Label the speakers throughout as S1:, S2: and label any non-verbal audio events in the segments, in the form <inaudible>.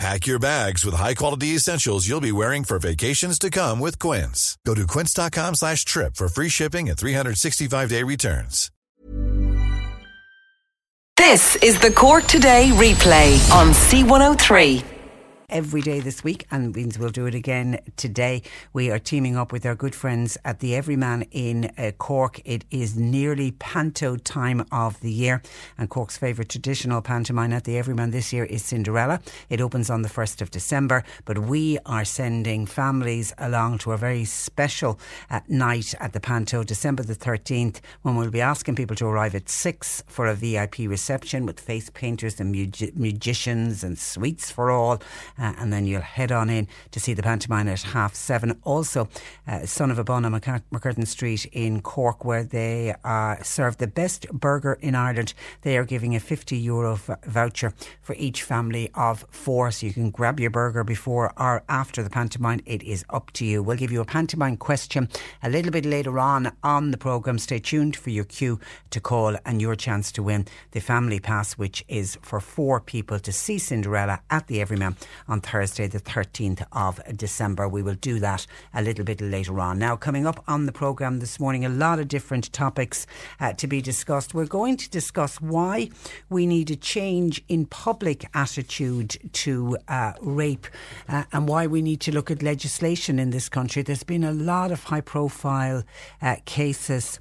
S1: Pack your bags with high-quality essentials you'll be wearing for vacations to come with Quince. Go to quince.com slash trip for free shipping and 365-day returns.
S2: This is the Cork Today replay on C103
S3: every day this week, and means we'll do it again today. We are teaming up with our good friends at the Everyman in uh, Cork. It is nearly panto time of the year, and Cork's favourite traditional pantomime at the Everyman this year is Cinderella. It opens on the 1st of December, but we are sending families along to a very special uh, night at the Panto, December the 13th, when we'll be asking people to arrive at 6 for a VIP reception with face painters and magicians and sweets for all uh, and then you'll head on in to see the pantomime at half seven. Also, uh, Son of a Bun on McCurtain Street in Cork, where they uh, serve the best burger in Ireland. They are giving a 50 euro v- voucher for each family of four, so you can grab your burger before or after the pantomime. It is up to you. We'll give you a pantomime question a little bit later on on the programme. Stay tuned for your cue to call and your chance to win the family pass, which is for four people to see Cinderella at the Everyman on Thursday, the 13th of December. We will do that a little bit later on. Now, coming up on the programme this morning, a lot of different topics uh, to be discussed. We're going to discuss why we need a change in public attitude to uh, rape uh, and why we need to look at legislation in this country. There's been a lot of high profile uh, cases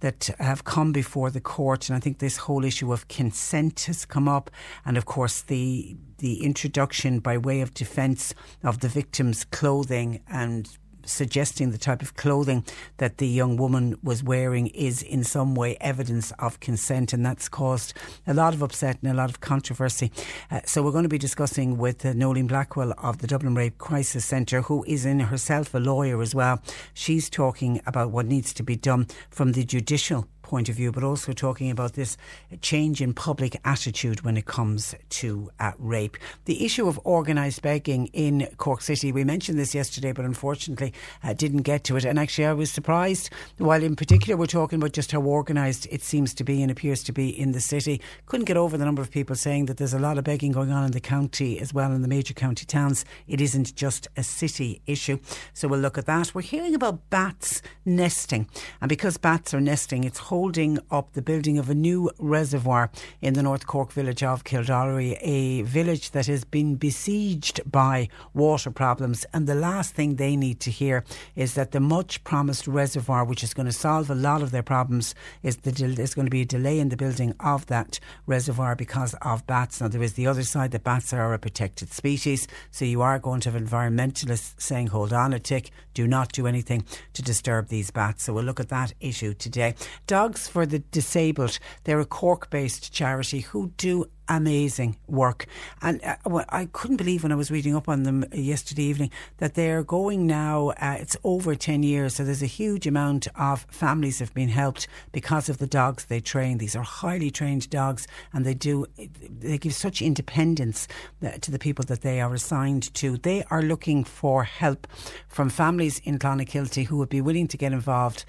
S3: that have come before the court. And I think this whole issue of consent has come up. And of course, the the introduction by way of defence of the victim's clothing and suggesting the type of clothing that the young woman was wearing is in some way evidence of consent, and that's caused a lot of upset and a lot of controversy. Uh, so we're going to be discussing with uh, Noeline Blackwell of the Dublin Rape Crisis Centre, who is in herself a lawyer as well. She's talking about what needs to be done from the judicial point of view, but also talking about this change in public attitude when it comes to uh, rape. The issue of organised begging in Cork City, we mentioned this yesterday, but unfortunately uh, didn't get to it. And actually, I was surprised, while in particular we're talking about just how organised it seems to be and appears to be in the city. Couldn't get over the number of people saying that there's a lot of begging going on in the county as well in the major county towns. It isn't just a city issue. So we'll look at that. We're hearing about bats nesting. And because bats are nesting, it's whole holding up the building of a new reservoir in the North Cork village of Kildorrery, a village that has been besieged by water problems. And the last thing they need to hear is that the much promised reservoir, which is going to solve a lot of their problems, is the there's going to be a delay in the building of that reservoir because of bats. Now, there is the other side that bats are a protected species. So you are going to have environmentalists saying, hold on a tick, do not do anything to disturb these bats. So we'll look at that issue today. Dog Dogs for the Disabled. They're a Cork based charity who do amazing work. And uh, I couldn't believe when I was reading up on them yesterday evening that they're going now, uh, it's over 10 years. So there's a huge amount of families have been helped because of the dogs they train. These are highly trained dogs and they do, they give such independence uh, to the people that they are assigned to. They are looking for help from families in Clonakilty who would be willing to get involved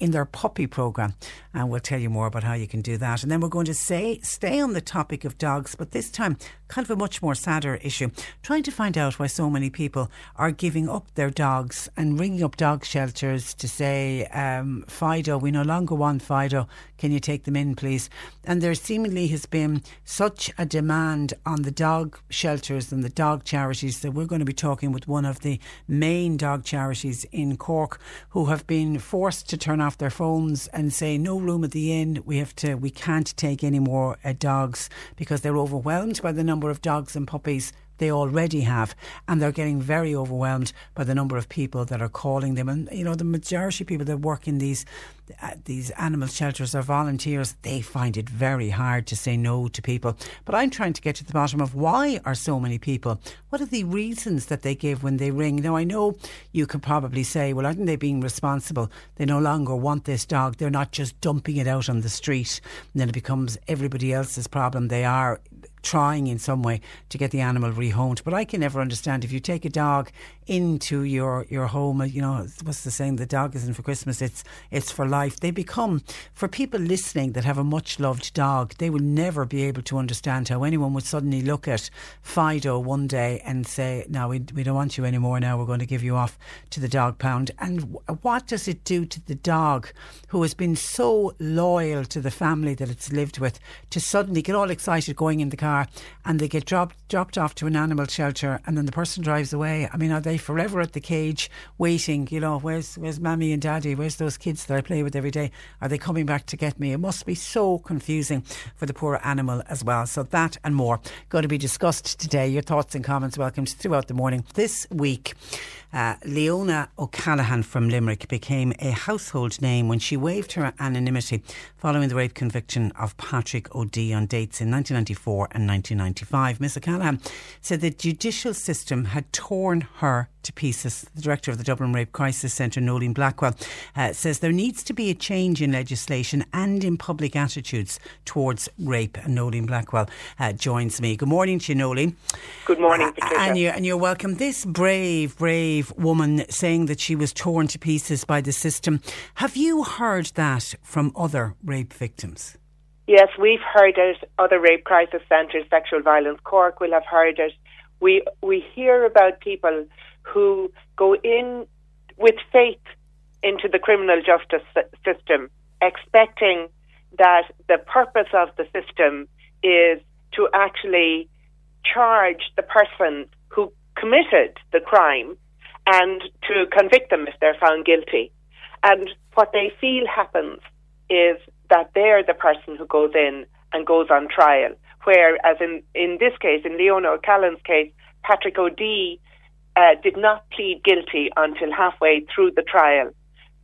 S3: in their puppy programme. And we'll tell you more about how you can do that. And then we're going to say, stay on the topic of dogs, but this time kind of a much more sadder issue. Trying to find out why so many people are giving up their dogs and ringing up dog shelters to say, um, Fido, we no longer want Fido. Can you take them in, please? And there seemingly has been such a demand on the dog shelters and the dog charities that we're going to be talking with one of the main dog charities in Cork who have been forced to turn off their phones and say, no room at the inn. We have to, we can't take any more uh, dogs because they're overwhelmed by the number of dogs and puppies they already have, and they're getting very overwhelmed by the number of people that are calling them. And you know, the majority of people that work in these uh, these animal shelters are volunteers. They find it very hard to say no to people. But I'm trying to get to the bottom of why are so many people? What are the reasons that they give when they ring? Now I know you could probably say, well, aren't they being responsible? They no longer want this dog. They're not just dumping it out on the street, and then it becomes everybody else's problem. They are trying in some way to get the animal rehomed. But I can never understand if you take a dog into your, your home, uh, you know, what's the saying? The dog isn't for Christmas, it's it's for life. They become, for people listening that have a much loved dog, they will never be able to understand how anyone would suddenly look at Fido one day and say, no, we, we don't want you anymore now, we're going to give you off to the dog pound. And what does it do to the dog who has been so loyal to the family that it's lived with to suddenly get all excited going in the car? car and they get dropped dropped off to an animal shelter and then the person drives away. I mean, are they forever at the cage waiting? You know, where's where's mommy and daddy? Where's those kids that I play with every day? Are they coming back to get me? It must be so confusing for the poor animal as well. So that and more going to be discussed today. Your thoughts and comments welcomed throughout the morning. This week. Uh, Leona O'Callaghan from Limerick became a household name when she waived her anonymity following the rape conviction of Patrick O'Dea on dates in 1994 and 1995. Miss O'Callaghan said the judicial system had torn her to pieces. The director of the Dublin Rape Crisis Centre, Noeline Blackwell, uh, says there needs to be a change in legislation and in public attitudes towards rape. And Noeline Blackwell uh, joins me. Good morning to you, Noeline.
S4: Good morning, uh, Patricia.
S3: And you're, and you're welcome. This brave, brave woman saying that she was torn to pieces by the system. Have you heard that from other rape victims?
S4: Yes, we've heard it. Other rape crisis centres, sexual violence Cork will have heard it. We we hear about people who go in with faith into the criminal justice system, expecting that the purpose of the system is to actually charge the person who committed the crime and to convict them if they're found guilty. And what they feel happens is that they're the person who goes in and goes on trial. Whereas in, in this case, in Leona O'Callaghan's case, Patrick O'Dea uh, did not plead guilty until halfway through the trial,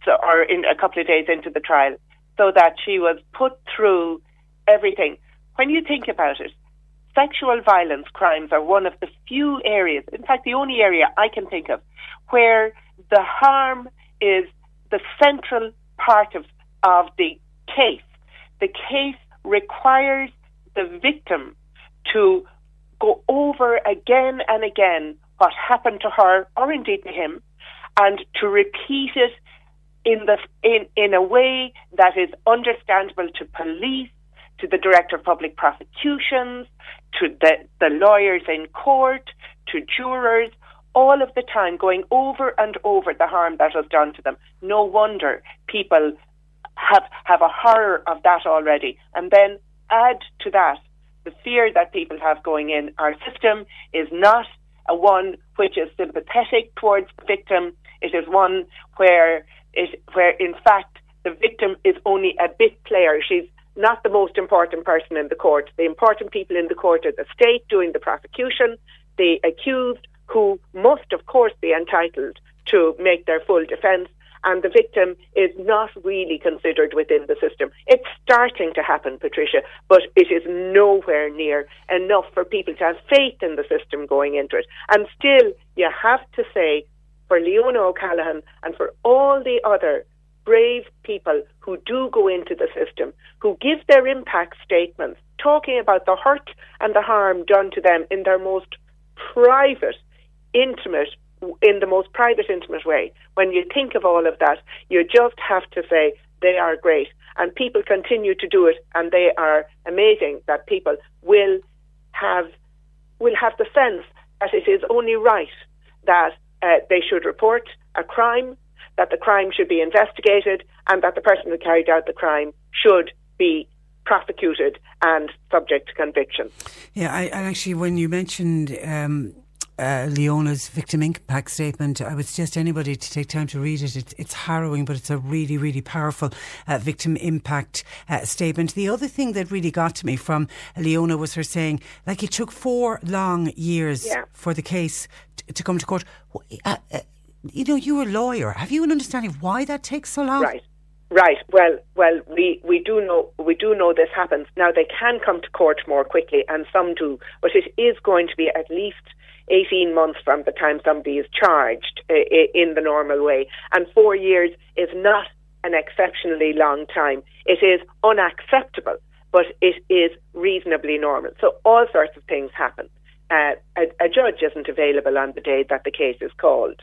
S4: so or in a couple of days into the trial, so that she was put through everything. When you think about it, sexual violence crimes are one of the few areas, in fact, the only area I can think of, where the harm is the central part of, of the case. The case requires the victim to go over again and again what happened to her or indeed to him and to repeat it in the in, in a way that is understandable to police, to the director of public prosecutions, to the, the lawyers in court, to jurors, all of the time going over and over the harm that was done to them. No wonder people have have a horror of that already. And then add to that the fear that people have going in. Our system is not a one which is sympathetic towards the victim. It is one where it where in fact the victim is only a bit player. She's not the most important person in the court. The important people in the court are the state doing the prosecution, the accused, who must, of course, be entitled to make their full defence, and the victim is not really considered within the system. It's starting to happen, Patricia, but it is nowhere near enough for people to have faith in the system going into it. And still, you have to say, for Leona O'Callaghan and for all the other brave people who do go into the system, who give their impact statements, talking about the hurt and the harm done to them in their most private, intimate in the most private, intimate way. When you think of all of that, you just have to say they are great. and people continue to do it, and they are amazing that people will have will have the sense that it is only right that uh, they should report a crime, that the crime should be investigated, and that the person who carried out the crime should be prosecuted and subject to conviction.
S3: Yeah, I, and actually, when you mentioned um, uh, Leona's victim impact statement. I would suggest anybody to take time to read it. It's, it's harrowing, but it's a really, really powerful uh, victim impact uh, statement. The other thing that really got to me from Leona was her saying, like, it took four long years
S4: yeah.
S3: for the case t- to come to court. Uh, uh, you know, you're a lawyer. Have you an understanding of why that takes so long?
S4: Right. Right. Well, well, we, we do know we do know this happens. Now they can come to court more quickly, and some do, but it is going to be at least 18 months from the time somebody is charged uh, in the normal way. And four years is not an exceptionally long time. It is unacceptable, but it is reasonably normal. So all sorts of things happen. Uh, a, a, judge isn't available on the day that the case is called.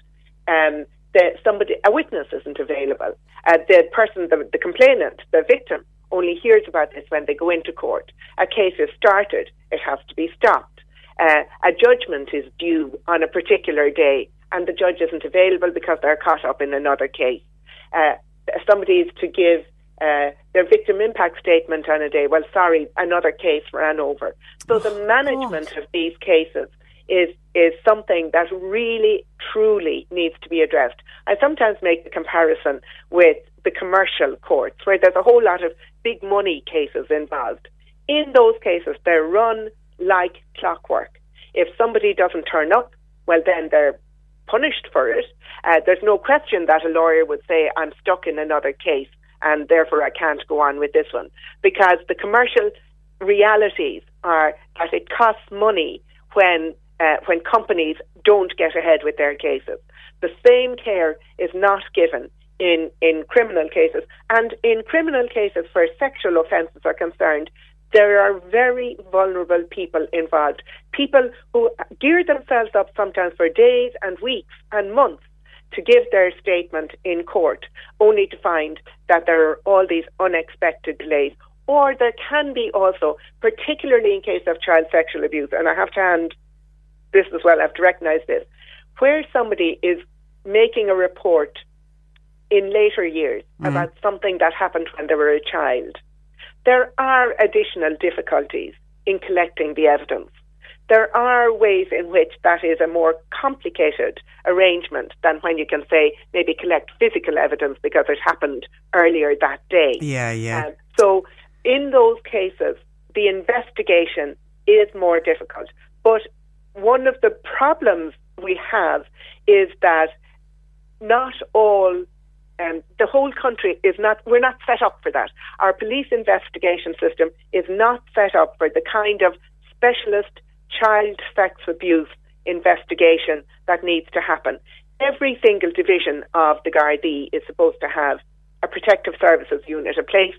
S4: Um, the, somebody, a witness isn't available. Uh, the person, the, the complainant, the victim, only hears about this when they go into court. A case is started; it has to be stopped uh, a judgment is due on a particular day and the judge isn't available because they're caught up in another case. Uh, somebody is to give uh, their victim impact statement on a day. Well, sorry, another case ran over. So the oh, management God. of these cases is is something that really, truly needs to be addressed. I sometimes make the comparison with the commercial courts, where there's a whole lot of big money cases involved. In those cases, they're run like clockwork. If somebody doesn't turn up, well, then they're punished for it. Uh, there's no question that a lawyer would say, I'm stuck in another case and therefore I can't go on with this one. Because the commercial realities are that it costs money when, uh, when companies don't get ahead with their cases. The same care is not given in, in criminal cases. And in criminal cases where sexual offences are concerned, there are very vulnerable people involved. People who gear themselves up sometimes for days and weeks and months to give their statement in court, only to find that there are all these unexpected delays. Or there can be also, particularly in case of child sexual abuse, and I have to hand this as well, I have to recognise this, where somebody is making a report in later years mm. about something that happened when they were a child there are additional difficulties in collecting the evidence. There are ways in which that is a more complicated arrangement than when you can say maybe collect physical evidence because it happened earlier that day.
S3: Yeah, yeah.
S4: Um, so in those cases, the investigation is more difficult. But one of the problems we have is that not all um, the whole country is not, we're not set up for that. Our police investigation system is not set up for the kind of specialist child sex abuse investigation that needs to happen. Every single division of the Gardaí is supposed to have a protective services unit, a place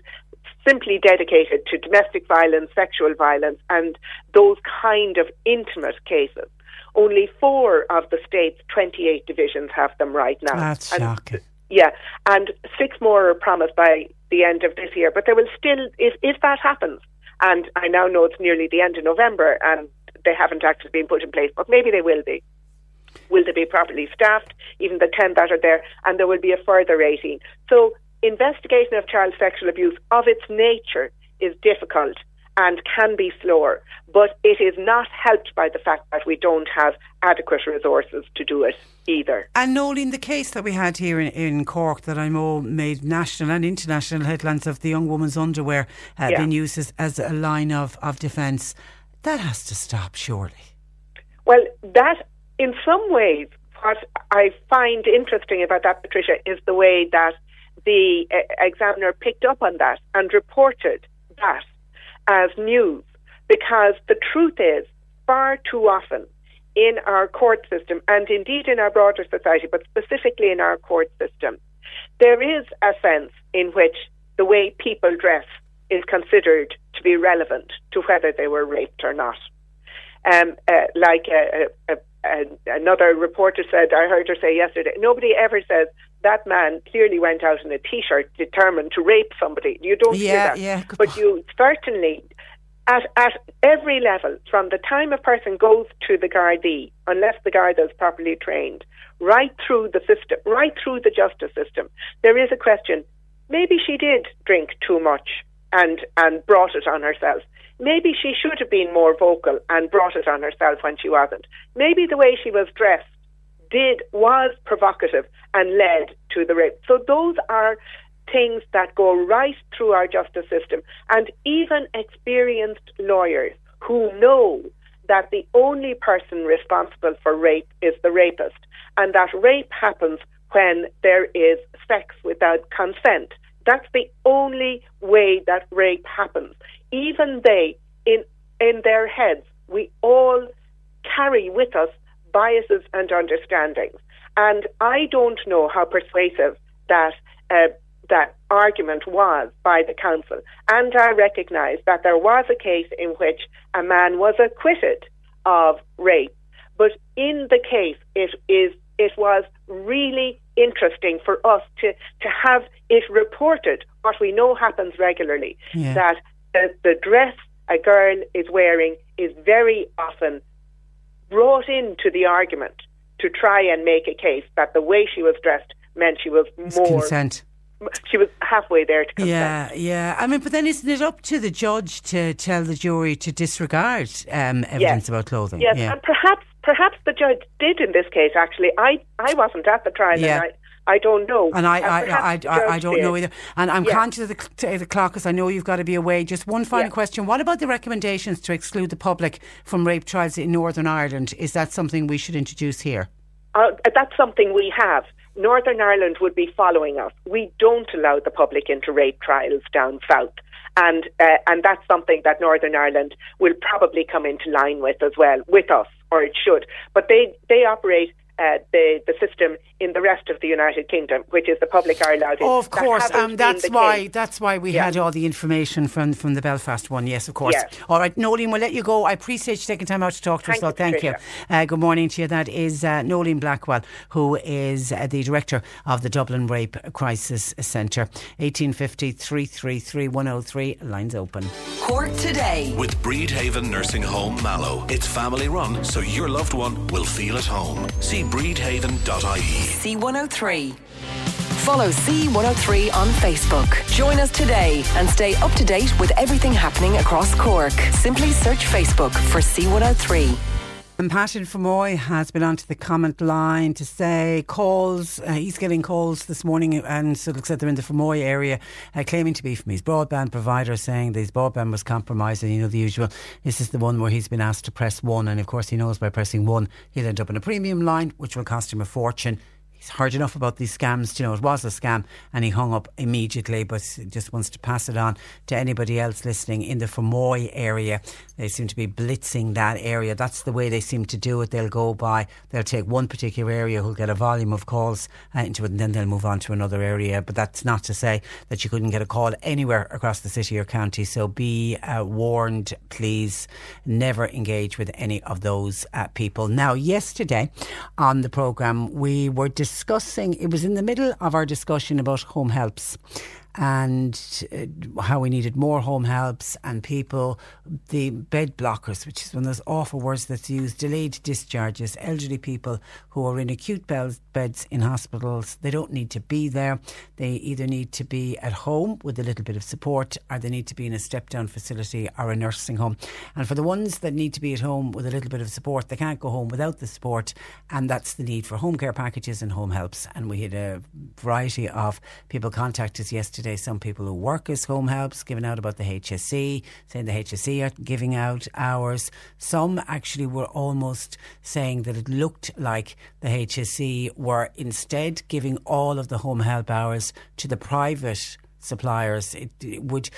S4: simply dedicated to domestic violence, sexual violence, and those kind of intimate cases. Only four of the state's 28 divisions have them right now.
S3: That's and shocking.
S4: Yeah, and six more are promised by the end of this year. But there will still, if, if that happens, and I now know it's nearly the end of November and they haven't actually been put in place, but maybe they will be. Will they be properly staffed, even the 10 that are there? And there will be a further 18. So, investigation of child sexual abuse of its nature is difficult and can be slower, but it is not helped by the fact that we don't have adequate resources to do it either.
S3: And Noel, the case that we had here in, in Cork that I know made national and international headlines of the young woman's underwear uh, yeah. being used as, as a line of, of defence, that has to stop, surely.
S4: Well, that, in some ways, what I find interesting about that, Patricia, is the way that the uh, examiner picked up on that and reported that as news because the truth is, far too often in our court system, and indeed in our broader society, but specifically in our court system, there is a sense in which the way people dress is considered to be relevant to whether they were raped or not. Um, uh, like uh, uh, uh, another reporter said, I heard her say yesterday, nobody ever says that man clearly went out in a t-shirt determined to rape somebody. You don't
S3: Yeah,
S4: hear that.
S3: yeah,
S4: but you certainly, at, at every level, from the time a person goes to the Gardaí, unless the Garda is properly trained, right through the system, right through the justice system, there is a question. Maybe she did drink too much and, and brought it on herself. Maybe she should have been more vocal and brought it on herself when she wasn't. Maybe the way she was dressed did was provocative and led to the rape. So those are things that go right through our justice system and even experienced lawyers who know that the only person responsible for rape is the rapist and that rape happens when there is sex without consent. That's the only way that rape happens. Even they, in in their heads, we all carry with us biases and understandings. And I don't know how persuasive that uh, that argument was by the counsel. And I recognise that there was a case in which a man was acquitted of rape, but in the case, it is it was really interesting for us to to have it reported. What we know happens regularly
S3: Yeah.
S4: that the, the dress a girl is wearing is very often brought into the argument to try and make a case that the way she was dressed meant she was
S3: It's
S4: more
S3: consent.
S4: she was halfway there to consent.
S3: Yeah, yeah. I mean, but then isn't it up to the judge to tell the jury to disregard um, evidence about clothing?
S4: Yes,
S3: yeah.
S4: and perhaps perhaps the judge did in this case. Actually, I I wasn't at the trial,
S3: Yeah.
S4: and I I don't know.
S3: And I, I, I, I, I don't know either. And I'm
S4: Yeah.
S3: conscious of the, the clock because I know you've got to be away. Just one final
S4: Yeah.
S3: question. What about the recommendations to exclude the public from rape trials in Northern Ireland? Is that something we should introduce here?
S4: Uh, that's something we have. Northern Ireland would be following us. We don't allow the public into rape trials down south. And uh, and that's something that Northern Ireland will probably come into line with as well, with us, or it should. But they, they operate uh, the, the system in the rest of the United Kingdom, which is the public are allowed in.
S3: Oh, of
S4: That
S3: course,
S4: hasn't
S3: um, that's why
S4: case.
S3: that's why we
S4: Yeah.
S3: had all the information from from the Belfast one. Yes, of course.
S4: Yes.
S3: All right, Noeline, we'll let you go. I appreciate you taking time out to talk to us.
S4: Thank
S3: So
S4: you,
S3: thank you. Uh, good morning to you. That is uh, Noeline Blackwell, who is uh, the director of the Dublin Rape Crisis Centre. 1850 333 103. Lines open.
S2: Cork today.
S5: With Bredhaven Nursing Home Mallow. It's family run, so your loved one will feel at home. See bredhaven.ie.
S2: C103. Follow C103 on Facebook. Join us today and stay up to date with everything happening across Cork. Simply search Facebook for C103.
S3: And Patton Fermoy has been onto the comment line to say calls. Uh, he's getting calls this morning, and so it looks like they're in the Fermoy area, uh, claiming to be from his broadband provider, saying that his broadband was compromised. And you know the usual. This is the one where he's been asked to press one, and of course he knows by pressing one he'll end up on a premium line, which will cost him a fortune. Heard enough about these scams to know it was a scam and he hung up immediately but just wants to pass it on to anybody else listening in the Fermoy area. They seem to be blitzing that area. That's the way they seem to do it. They'll go by, they'll take one particular area who'll get a volume of calls uh, into it and then they'll move on to another area. But that's not to say that you couldn't get a call anywhere across the city or county. So be uh, warned, please. Never engage with any of those uh, people. Now, yesterday on the programme, we were discussing, it was in the middle of our discussion about home helps and uh, how we needed more home helps and people, the bed blockers, which is one of those awful words that's used, delayed discharges, elderly people who are in acute beds, beds in hospitals. They don't need to be there. They either need to be at home with a little bit of support or they need to be in a step down facility or a nursing home. And for the ones that need to be at home with a little bit of support, they can't go home without the support. And that's the need for home care packages and home helps. And we had a variety of people contact us yesterday. Some people who work as home helps, giving out about the HSE, saying the HSE are giving out hours. Some actually were almost saying that it looked like the HSE were instead giving all of the home help hours to the private suppliers. It, it would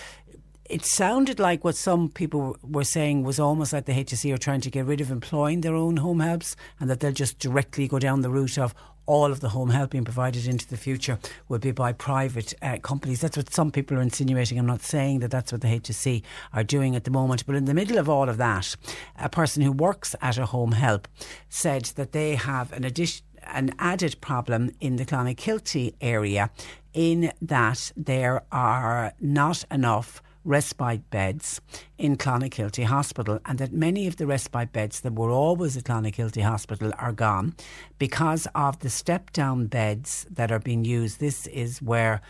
S3: it sounded like what some people were saying was almost like the HSE are trying to get rid of employing their own home helps and that they'll just directly go down the route of all of the home help being provided into the future will be by private uh, companies. That's what some people are insinuating. I'm not saying that that's what the HSE are doing at the moment, but in the middle of all of that, a person who works at a home help said that they have an addition an added problem in the Clonakilty area in that there are not enough respite beds in Clonakilty Hospital, and that many of the respite beds that were always at Clonakilty Hospital are gone because of the step down beds that are being used. This is where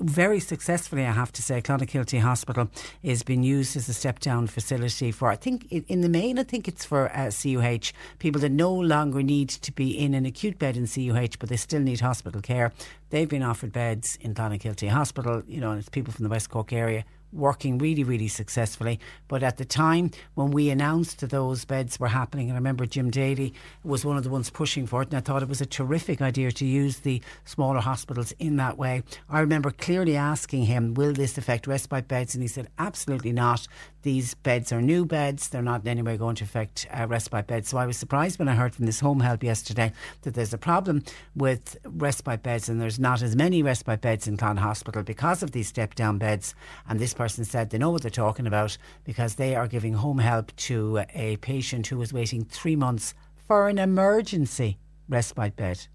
S3: very successfully, I have to say, Clonakilty Hospital is being used as a step down facility for, I think, in the main, I think it's for uh, CUH, people that no longer need to be in an acute bed in CUH, but they still need hospital care. They've been offered beds in Clonakilty Hospital, you know, and it's people from the West Cork area working really, really successfully. But at the time when we announced that those beds were happening, and I remember Jim Daly was one of the ones pushing for it, and I thought it was a terrific idea to use the smaller hospitals in that way. I remember clearly asking him, Will this affect respite beds? And he said, Absolutely not. These beds are new beds, they're not in any way going to affect uh, respite beds. So I was surprised when I heard from this home help yesterday that there's a problem with respite beds and there's not as many respite beds in Clon Hospital because of these step down beds. And this person said they know what they're talking about because they are giving home help to a patient who was waiting three months for an emergency respite bed.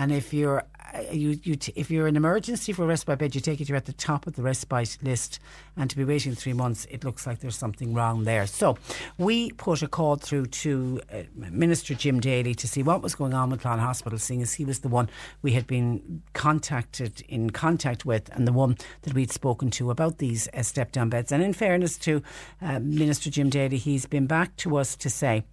S3: And if you're uh, you, you t- if you're an emergency for a respite bed, you take it you're at the top of the respite list, and to be waiting three months, it looks like there's something wrong there. So we put a call through to uh, Minister Jim Daly to see what was going on with Clon Hospital, seeing as he was the one we had been contacted in contact with, and the one that we'd spoken to about these uh, step down beds. And in fairness to uh, Minister Jim Daly, he's been back to us to say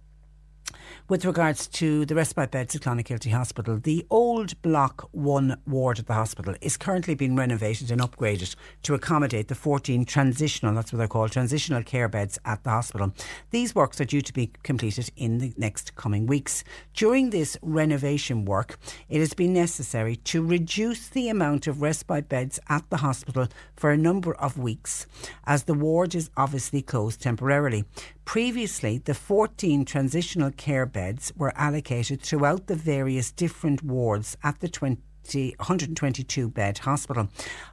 S3: with regards to the respite beds at Clonakilty Hospital, the old Block 1 ward at the hospital is currently being renovated and upgraded to accommodate the 14 transitional, that's what they're called, transitional care beds at the hospital. These works are due to be completed in the next coming weeks. During this renovation work, it has been necessary to reduce the amount of respite beds at the hospital for a number of weeks, as the ward is obviously closed temporarily. Previously, the 14 transitional care beds were allocated throughout the various different wards at the 20 122 bed hospital.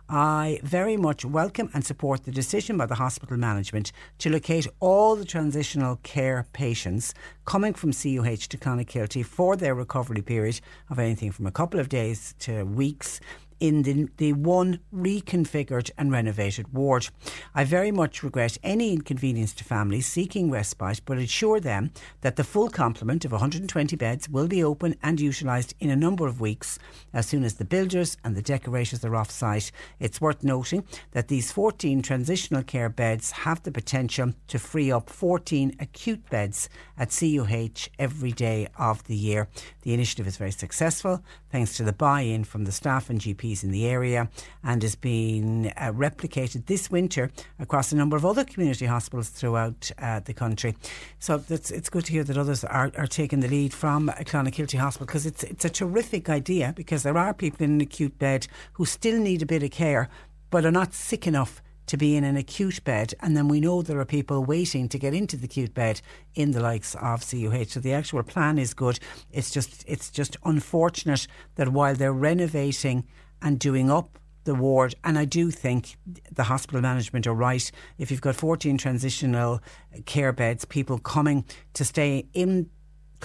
S3: I very much welcome and support the decision by the hospital management to locate all the transitional care patients coming from CUH to Clonakilty for their recovery period of anything from a couple of days to weeks in the, the one reconfigured and renovated ward. I very much regret any inconvenience to families seeking respite, but assure them that the full complement of 120 beds will be open and utilised in a number of weeks as soon as the builders and the decorators are off site. It's worth noting that these 14 transitional care beds have the potential to free up 14 acute beds at CUH every day of the year. The initiative is very successful thanks to the buy in from the staff and GPs in the area and is being uh, replicated this winter across a number of other community hospitals throughout uh, the country. So it's good to hear that others are, are taking the lead from Clonakilty Hospital because it's, it's a terrific idea because there are people in an acute bed who still need a bit of care but are not sick enough to be in an acute bed, and then we know there are people waiting to get into the acute bed in the likes of CUH. So the actual plan is good. It's just it's just unfortunate that while they're renovating and doing up the ward. And I do think the hospital management are right. If you've got 14 transitional care beds, people coming to stay in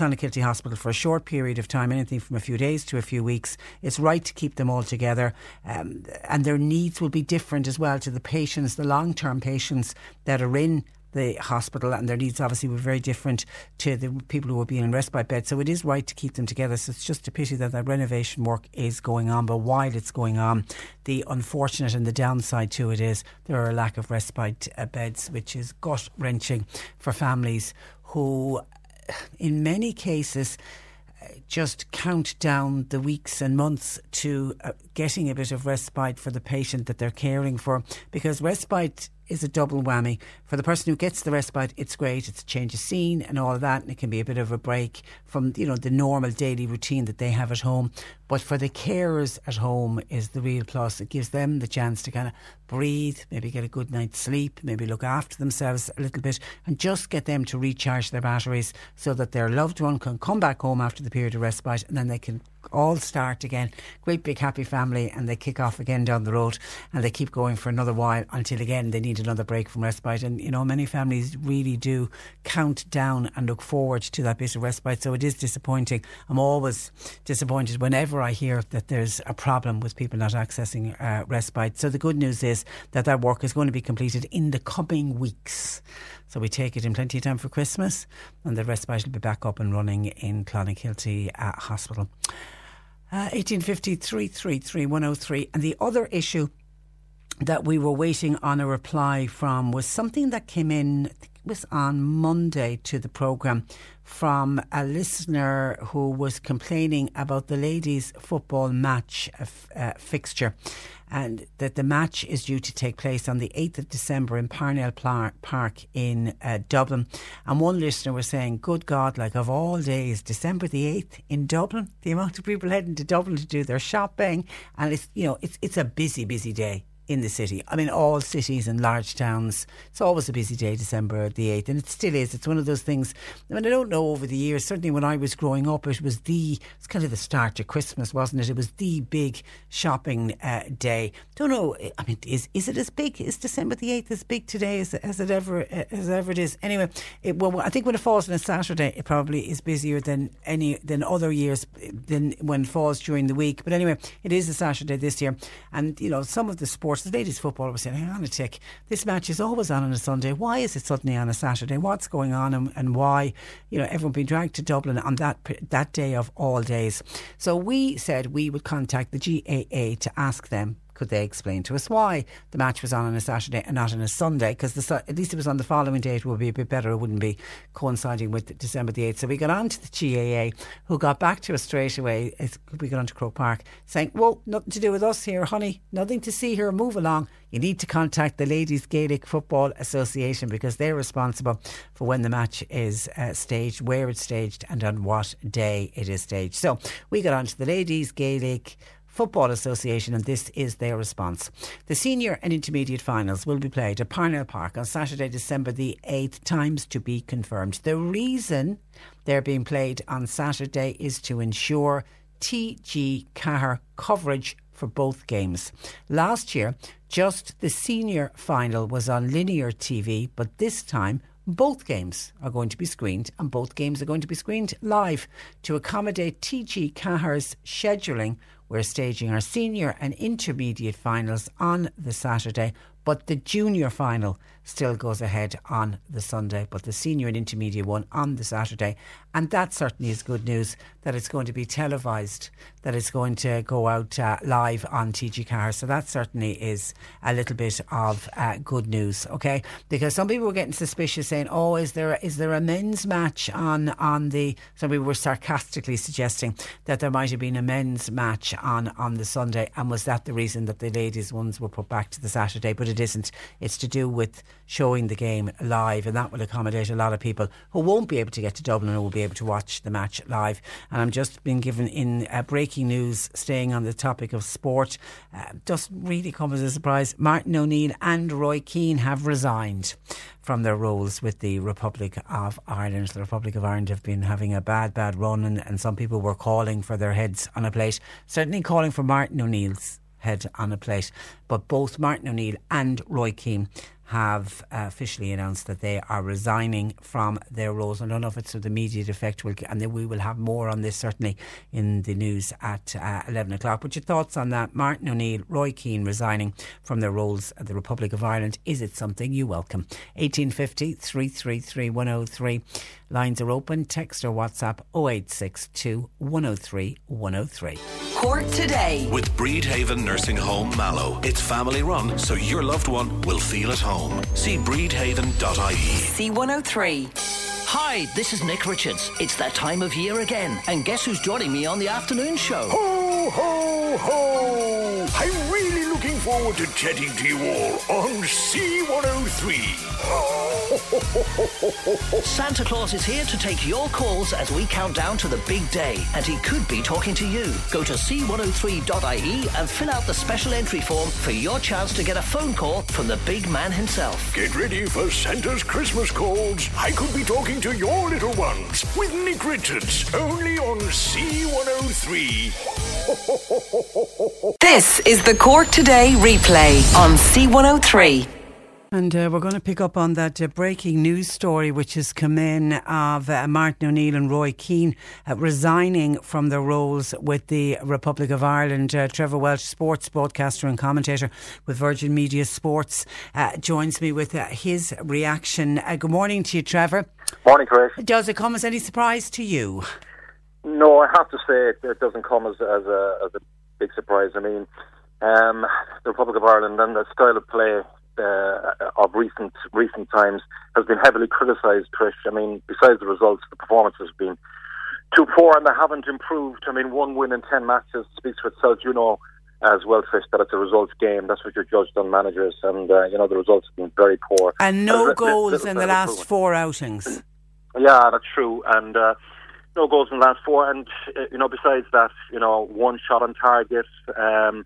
S3: Clonakilty Hospital for a short period of time, anything from a few days to a few weeks, it's right to keep them all together. Um, and their needs will be different as well to the patients, the long term patients that are in the hospital and their needs obviously were very different to the people who were being in respite beds. So it is right to keep them together. So it's just a pity that that renovation work is going on. But while it's going on, the unfortunate and the downside to it is there are a lack of respite uh, beds, which is gut wrenching for families who, in many cases, uh, just count down the weeks and months to uh, getting a bit of respite for the patient that they're caring for because respite is a double whammy. For the person who gets the respite, it's great. It's a change of scene and all of that, and it can be a bit of a break from you know the normal daily routine that they have at home. But for the carers at home is the real plus. It gives them the chance to kind of breathe, maybe get a good night's sleep, maybe look after themselves a little bit, and just get them to recharge their batteries so that their loved one can come back home after the period of respite, and then they can all start again. Great big happy family, and they kick off again down the road, and they keep going for another while until again they need another break from respite. And you know, many families really do count down and look forward to that bit of respite. So it is disappointing. I'm always disappointed whenever I hear that there's a problem with people not accessing uh, respite. So the good news is that that work is going to be completed in the coming weeks. So we take it in plenty of time for Christmas, and the respite will be back up and running in Clonakilty uh, Hospital. Uh, 1850 103. And the other issue that we were waiting on a reply from was something that came in, was on Monday to the programme from a listener who was complaining about the ladies' football match uh, fixture and that the match is due to take place on the 8th of December in Parnell Park in uh, Dublin. And one listener was saying, Good God, like of all days, December the 8th in Dublin, the amount of people heading to Dublin to do their shopping. And it's, you know, it's, it's a busy, busy day in the city. I mean, all cities and large towns. It's always a busy day, December the 8th, and it still is. It's one of those things. I mean, I don't know over the years, certainly when I was growing up, it was the, it's kind of the start of Christmas, wasn't it? It was the big shopping uh, day. Don't know, I mean, is is it as big? Is December the 8th as big today as, as it ever as ever it is? Anyway, it, well, I think when it falls on a Saturday, it probably is busier than any than other years than when it falls during the week. But anyway, it is a Saturday this year, and you know some of the sports sports, the ladies' football was saying, hang on a tick, this match is always on on a Sunday. Why is it suddenly on a Saturday? What's going on and, and why, you know, everyone being dragged to Dublin on that, that day of all days? So we said we would contact the GAA to ask them could they explain to us why the match was on on a Saturday and not on a Sunday? Because at least it was on the following day, it would be a bit better. It wouldn't be coinciding with December the 8th. So we got on to the GAA, who got back to us straight away. We got on to Croke Park saying, Well, nothing to do with us here, honey. Nothing to see here. Move along. You need to contact the Ladies Gaelic Football Association because they're responsible for when the match is uh, staged, where it's staged, and on what day it is staged. So we got on to the Ladies Gaelic Football Association, and this is their response. The senior and intermediate finals will be played at Parnell Park on Saturday, December the 8th, times to be confirmed. The reason they're being played on Saturday is to ensure TG4 coverage for both games. Last year, just the senior final was on linear TV, but this time both games are going to be screened and both games are going to be screened live to accommodate TG4's scheduling we're staging our senior and intermediate finals on the Saturday, but the junior final still goes ahead on the Sunday, but the senior and intermediate one on the Saturday. And that certainly is good news that it's going to be televised, that it's going to go out uh, live on TG4. So that certainly is a little bit of uh, good news, okay? Because some people were getting suspicious saying, oh, is there, is there a men's match on, on the. Some people were sarcastically suggesting that there might have been a men's match on, on the Sunday. And was that the reason that the ladies' ones were put back to the Saturday? But it isn't. It's to do with showing the game live, and that will accommodate a lot of people who won't be able to get to Dublin and will be able to watch the match live. And I'm just being given in uh, breaking news, staying on the topic of sport, uh, just really comes as a surprise. Martin O'Neill and Roy Keane have resigned from their roles with the Republic of Ireland. The Republic of Ireland have been having a bad, bad run, and, and some people were calling for their heads on a plate. Certainly calling for Martin O'Neill's head on a plate. But both Martin O'Neill and Roy Keane have uh, officially announced that they are resigning from their roles. I don't know if it's with immediate effect, we'll, and then we will have more on this certainly in the news at uh, 11 o'clock. But your thoughts on that? Martin O'Neill, Roy Keane resigning from their roles at the Republic of Ireland. Is it something you welcome? 1850 333 103. Lines are open. Text or WhatsApp 0862 103 103.
S2: Cork today.
S5: With Bredhaven Nursing Home Mallow. It's family run, so your loved one will feel at home home. See bredhaven.ie.
S2: C103.
S6: Hi, this is Nick Richards. It's that time of year again. And guess who's joining me on the afternoon show?
S7: Ho, ho, ho! I'm really looking forward to chatting to you all on C103. <laughs>
S6: Santa Claus is here to take your calls as we count down to the big day, and he could be talking to you. Go to c103.ie and fill out the special entry form for your chance to get a phone call from the big man himself.
S7: Get ready for Santa's Christmas calls. I could be talking to your little ones with Nick Richards, only on C103. <laughs>
S2: This is the Cork Today replay on C103.
S3: And uh, we're going to pick up on that uh, breaking news story, which has come in of uh, Martin O'Neill and Roy Keane uh, resigning from their roles with the Republic of Ireland. Uh, Trevor Welsh, sports broadcaster and commentator with Virgin Media Sports, uh, joins me with his reaction. good morning to you, Trevor.
S8: Morning, Trish.
S3: Does it come as any surprise to you?
S8: No, I have to say it, it doesn't come as, as, a, as a big surprise. I mean, um, the Republic of Ireland and the style of play uh, of recent recent times has been heavily criticised, Trish. I mean, besides the results, the performances have been too poor and they haven't improved. I mean, one win in 10 matches speaks for itself. You know as well, Trish, that it's a results game. That's what you're judged on managers. And, uh, you know, the results have been very poor.
S3: And no goals in the last four outings.
S8: Yeah, that's true. And, uh, no goals in the last four. And, uh, you know, besides that, you know, one shot on target. Um,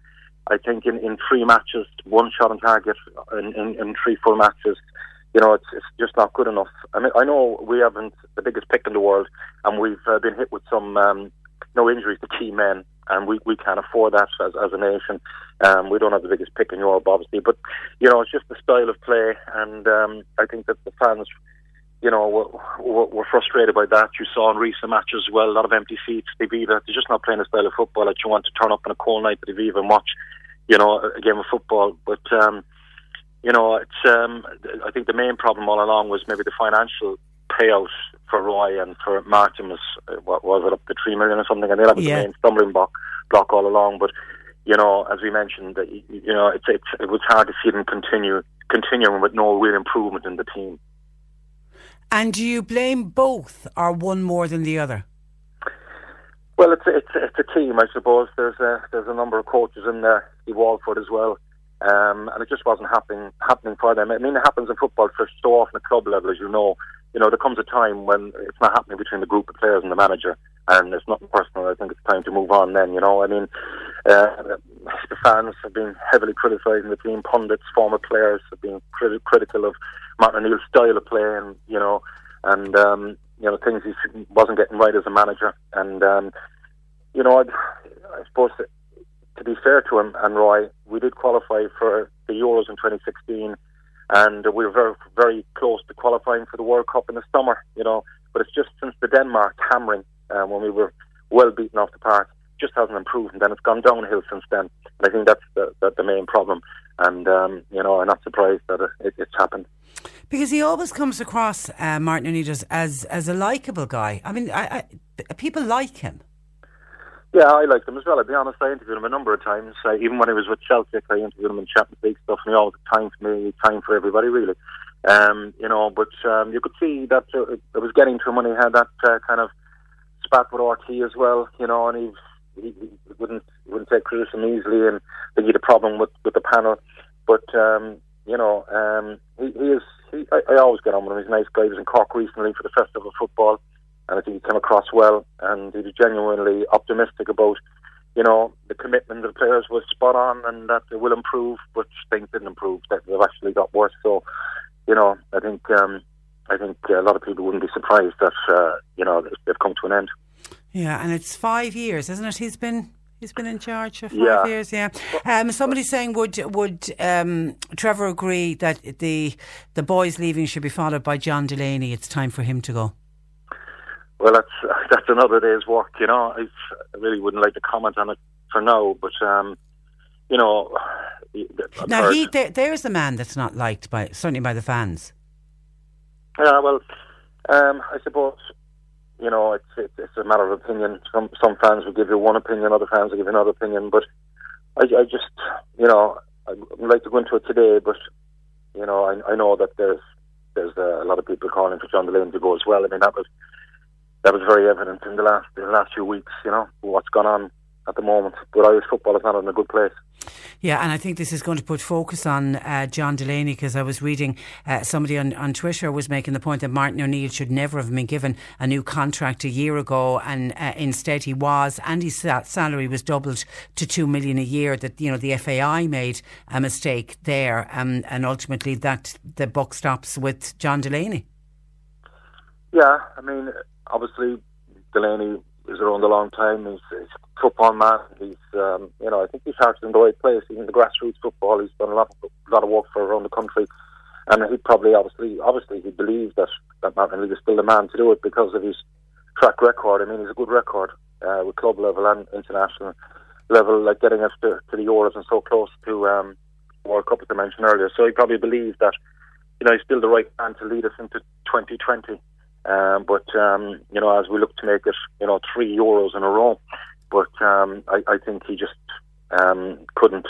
S8: I think in, in three matches, one shot on target in, in, in three full matches, you know, it's, it's just not good enough. I mean, I know we haven't the biggest pick in the world, and we've uh, been hit with some um, no injuries to key men, and we, we can't afford that as, as a nation. Um, we don't have the biggest pick in Europe, obviously, but you know, it's just the style of play, and um, I think that the fans you know, were, were, frustrated by that. You saw in recent matches as well, a lot of empty seats. They've either, they're just not playing a style of football that you want to turn up on a cold night at Aviva and watch, you know, a game of football. But, um, you know, it's, um, I think the main problem all along was maybe the financial payout for Roy and for Martin was, what was it, up to 3 million or something. And that was yeah. the main stumbling block, block all along. But, you know, as we mentioned, you know, it's, it's, it was hard to see them continue, continuing with no real improvement in the team.
S3: And do you blame both or one more than the other?
S8: Well, it's it's it's a team, I suppose. There's a there's a number of coaches in there, Steve Walford as well, um, and it just wasn't happening happening for them. I mean, it happens in football for so often at club level, as you know. You know, there comes a time when it's not happening between the group of players and the manager, and it's nothing personal. I think it's time to move on. Then, you know, I mean, uh, the fans have been heavily criticising the team. Pundits, former players have been crit- critical of Martin O'Neill's style of play, and you know, and um, you know things he wasn't getting right as a manager. And um, you know, I'd, I suppose that, to be fair to him and Roy, we did qualify for the Euros in 2016, and we were very very close to qualifying for the World Cup in the summer. You know, but it's just since the Denmark hammering um, when we were well beaten off the park just hasn't improved, and then it's gone downhill since then. And I think that's the, the, the main problem. And um, you know, I'm not surprised that it, it's happened
S3: because he always comes across uh, Martin O'Neill as as a likable guy. I mean, I, I, people like him.
S8: Yeah, I like him as well. I'll be honest, I interviewed him a number of times. Uh, even when he was with Celtic, I interviewed him in Champions League stuff, and he always had time for me, time for everybody, really. Um, you know, but um, you could see that uh, it was getting to him when he had that uh, kind of spat with RT as well, you know, and he, he, he wouldn't wouldn't take criticism easily, and he had a problem with, with the panel. But um, you know, um, he, he is. He, I, I always get on with him. He's a nice guy. He was in Cork recently for the Festival of Football, and I think he came across well. And he was genuinely optimistic about, you know, the commitment of the players was spot on, and that they will improve. But things didn't improve. That they've actually got worse. So, you know, I think um, I think a lot of people wouldn't be surprised that uh, you know they've come to an end.
S3: Yeah, and it's five years, isn't it? He's been He's been in charge for five
S8: yeah.
S3: years. Yeah. Um, somebody's saying would would um, Trevor agree that the the boys leaving should be followed by John Delaney? It's time for him to go.
S8: Well, that's <laughs> that's another day's work. You know, I, really wouldn't like to comment on it for now, but um, you know. <sighs>
S3: I've now he there, there's the man that's not liked by certainly by the fans.
S8: Yeah, well, um, I suppose you know, it's, it's, it's a matter of opinion. Some some fans will give you one opinion, other fans will give you another opinion. But I, I just, you know, I'd like to go into it today, but you know, I, I know that there's there's a lot of people calling for John Delaney to go as well. I mean, that was that was very evident in the last in the last few weeks. You know, what's gone on at the moment. But Irish football is not in a good place.
S3: Yeah, and I think this is going to put focus on uh, John Delaney because I was reading uh, somebody on, on Twitter was making the point that Martin O'Neill should never have been given a new contract a year ago, and uh, instead he was, and his salary was doubled to two million a year. That you know the FAI made a mistake there, um, and ultimately that the buck stops with John Delaney.
S8: Yeah, I mean, obviously Delaney is around a long time. He's, he's a football man. He's, um, you know, I think he's started in the right place. In the grassroots football. He's done a lot, of, a lot of work for around the country, and he probably, obviously, obviously, he believes that that Martin O'Neill is still the man to do it because of his track record. I mean, he's a good record uh, with club level and international level, like getting us to, to the Euros and so close to um, World Cup, as I mentioned earlier. So he probably believes that, you know, he's still the right man to lead us into 2020. Um, but um, you know, as we look to make it, you know, three euros in a row, but um, I, I, think he just um, couldn't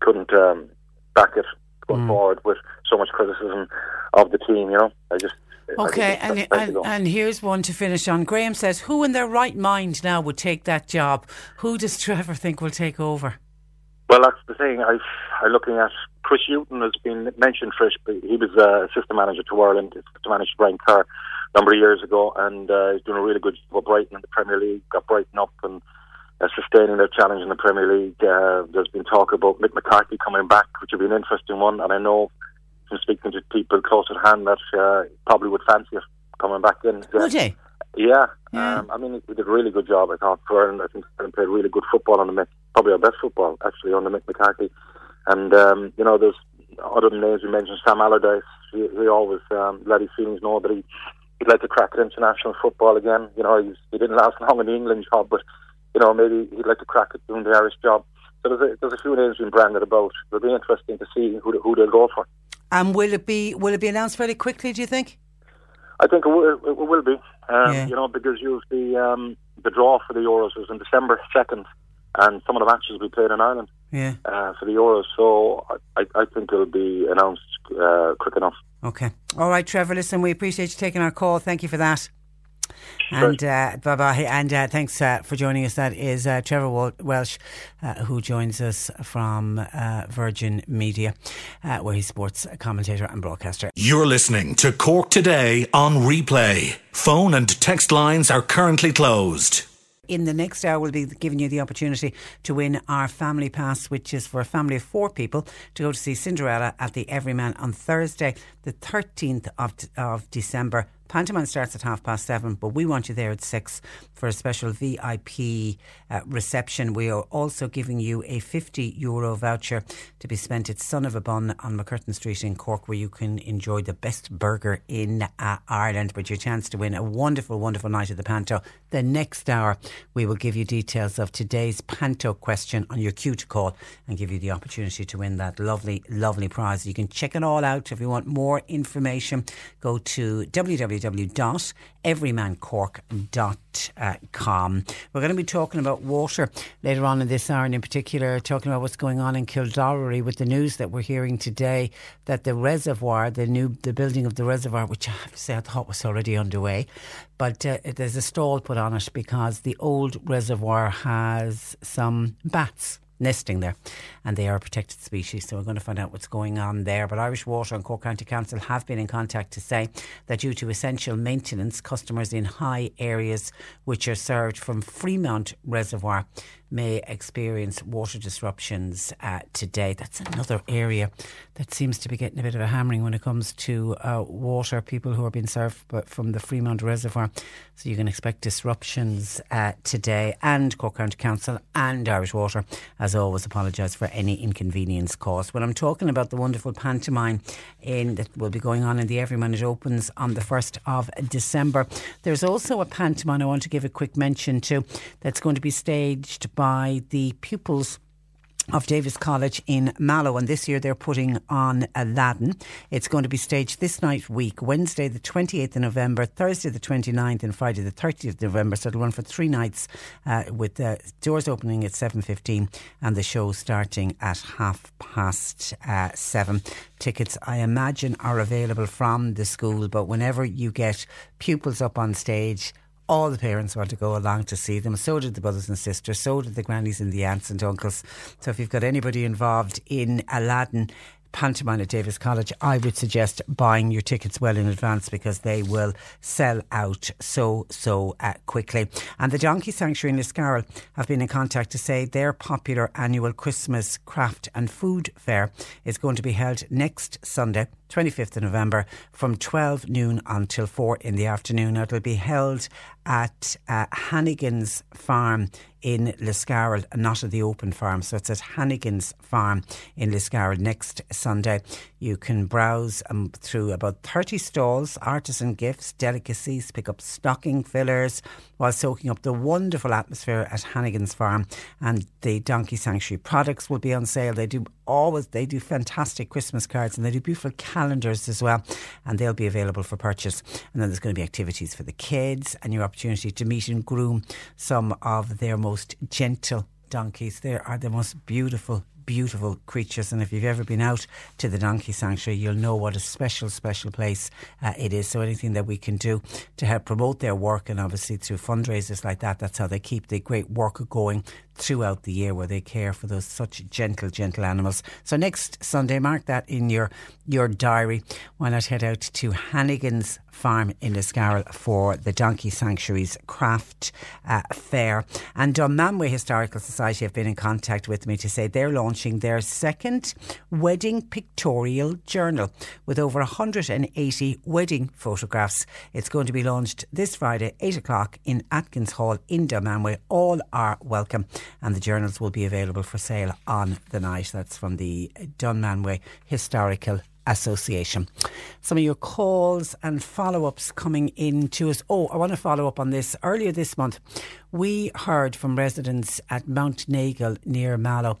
S8: couldn't um, back it going mm. forward with so much criticism of the team. You know, I just.
S3: Okay, and, and, and here's one to finish on. Graham says, "Who in their right mind now would take that job? Who does <laughs> Trevor think will take over?"
S8: Well, that's the thing. I, I'm looking at Chris Hughton has been mentioned. Trish, he was uh, assistant manager to Ireland, assistant manager to Brian Kerr number of years ago, and uh, he's doing a really good job with Brighton in the Premier League. Got Brighton up and uh, sustaining their challenge in the Premier League. Uh, there's been talk about Mick McCarthy coming back, which would be an interesting one. And I know from speaking to people close at hand that uh, probably would fancy it coming back in.
S3: Would he?
S8: Yeah, yeah. Um, I mean, he did a really good job. I thought for Ireland. I think he played really good football on the Mick, probably our best football actually on the Mick McCarthy. And um, you know, there's other names we mentioned. Sam Allardyce. He, he always um, let his feelings know that he he'd like to crack at international football again. You know, he's, he didn't last long in the England job, but you know maybe he'd like to crack at doing the Irish job. So there's a, there's a few names being branded about. It'll be interesting to see who who they'll go for.
S3: And will it be will it be announced very quickly? Do you think?
S8: I think it will, it will be. Um, yeah. You know, because the um, the draw for the Euros is in December second, and some of the matches will be played in Ireland.
S3: Yeah.
S8: Uh, for the Euros, so I, I think it'll be announced uh, quick enough.
S3: Okay. All right, Trevor. Listen, we appreciate you taking our call. Thank you for that. And uh, bye bye. And uh, thanks uh, for joining us. That is uh, Trevor Welsh, uh, who joins us from uh, Virgin Media, where he's sports commentator and broadcaster.
S5: You're listening to Cork Today on replay. Phone and text lines are currently closed
S3: in the next hour, we'll be giving you the opportunity to win our family pass, which is for a family of four people to go to see Cinderella at the Everyman on Thursday, the 13th of, of December Pantomime starts at half past seven, but we want you there at six for a special VIP uh, reception. We are also giving you a 50 euro voucher to be spent at Son of a Bun on MacCurtain Street in Cork, where you can enjoy the best burger in uh, Ireland. But your chance to win a wonderful, wonderful night at the Panto. The next hour, we will give you details of today's Panto question on your cue to call and give you the opportunity to win that lovely, lovely prize. You can check it all out if you want more information. Go to www www.everymancork.com. We're going to be talking about water later on in this hour, and in particular, talking about what's going on in Kildorrery with the news that we're hearing today that the reservoir, the new the building of the reservoir, which I have to say I thought was already underway, but uh, there's a stall put on it because the old reservoir has some bats nesting there and they are a protected species. So we're going to find out what's going on there. But Irish Water and Cork County Council have been in contact to say that due to essential maintenance, customers in high areas which are served from Freemount Reservoir may experience water disruptions uh, today. That's another area that seems to be getting a bit of a hammering when it comes to uh, water. People who are being served but from the Freemount Reservoir. So you can expect disruptions uh, today. And Cork County Council and Irish Water, as always, apologise for any inconvenience caused. When I'm talking about the wonderful pantomime in that will be going on in the Everyman, it opens on the 1st of December. There's also a pantomime I want to give a quick mention to that's going to be staged by the pupils of Davis College in Mallow, and this year they're putting on Aladdin. It's going to be staged this night week, Wednesday the 28th of November, Thursday the 29th, and Friday the 30th of November. So it'll run for three nights, uh, with the doors opening at 7.15 and the show starting at half past uh, seven. Tickets, I imagine, are available from the school, but whenever you get pupils up on stage, all the parents want to go along to see them. So did the brothers and sisters. So did the grannies and the aunts and uncles. So if you've got anybody involved in Aladdin, pantomime at Davis College, I would suggest buying your tickets well in advance because they will sell out so, so uh, quickly. And the Donkey Sanctuary in Liscarroll have been in contact to say their popular annual Christmas craft and food fair is going to be held next Sunday. 25th of November from 12 noon until 4 in the afternoon. It'll be held at uh, Hannigan's Farm in Liscarroll, not at the open farm. So it's at Hannigan's Farm in Liscarroll next Sunday. You can browse um, through about 30 stalls, artisan gifts, delicacies, pick up stocking fillers while soaking up the wonderful atmosphere at Hannigan's Farm. And the Donkey Sanctuary products will be on sale. They do always, they do fantastic Christmas cards and they do beautiful calendars as well. And they'll be available for purchase. And then there's going to be activities for the kids and your opportunity to meet and groom some of their most gentle donkeys. They are the most beautiful, beautiful creatures. And if you've ever been out to the Donkey Sanctuary, you'll know what a special, special place uh, it is. So anything that we can do to help promote their work and obviously through fundraisers like that, that's how they keep the great work going throughout the year where they care for those such gentle, gentle animals. So next Sunday, mark that in your your diary. Why not head out to Hannigan's Farm in Liscarroll for the Donkey Sanctuary's craft uh, fair. And Dunmanway Historical Society have been in contact with me to say they're launching their second wedding pictorial journal with over 180 wedding photographs. It's going to be launched this Friday, 8 o'clock in Atkins Hall in Dunmanway. All are welcome and the journals will be available for sale on the night. That's from the Dunmanway Historical Association. Some of your calls and follow ups coming in to us. Oh, I want to follow up on this. Earlier this month, we heard from residents at Mount Nagle near Mallow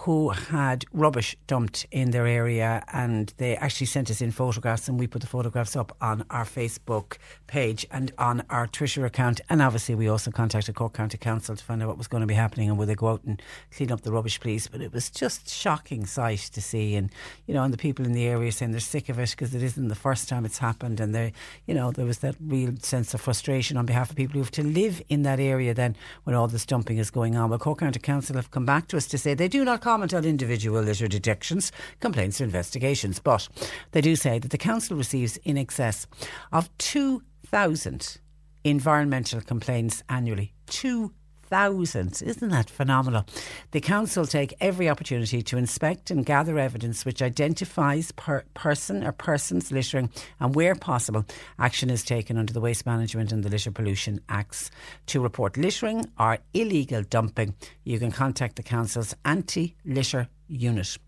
S3: who had rubbish dumped in their area and they actually sent us in photographs and we put the photographs up on our Facebook page and on our Twitter account. And obviously we also contacted Cork County Council to find out what was going to be happening and would they go out and clean up the rubbish please. But it was just shocking sight to see. And you know and the people in the area saying they're sick of it because it isn't the first time it's happened. And they you know there was that real sense of frustration on behalf of people who have to live in that area then when all this dumping is going on. Well Cork County Council have come back to us to say they do not comment on individual litter detections, complaints, or investigations. But they do say that the council receives in excess of 2,000 environmental complaints annually. 2,000 thousands. Isn't that phenomenal? The council take every opportunity to inspect and gather evidence which identifies per person or persons littering, and where possible, action is taken under the Waste Management and the Litter Pollution Acts. To report littering or illegal dumping, you can contact the council's anti litter unit.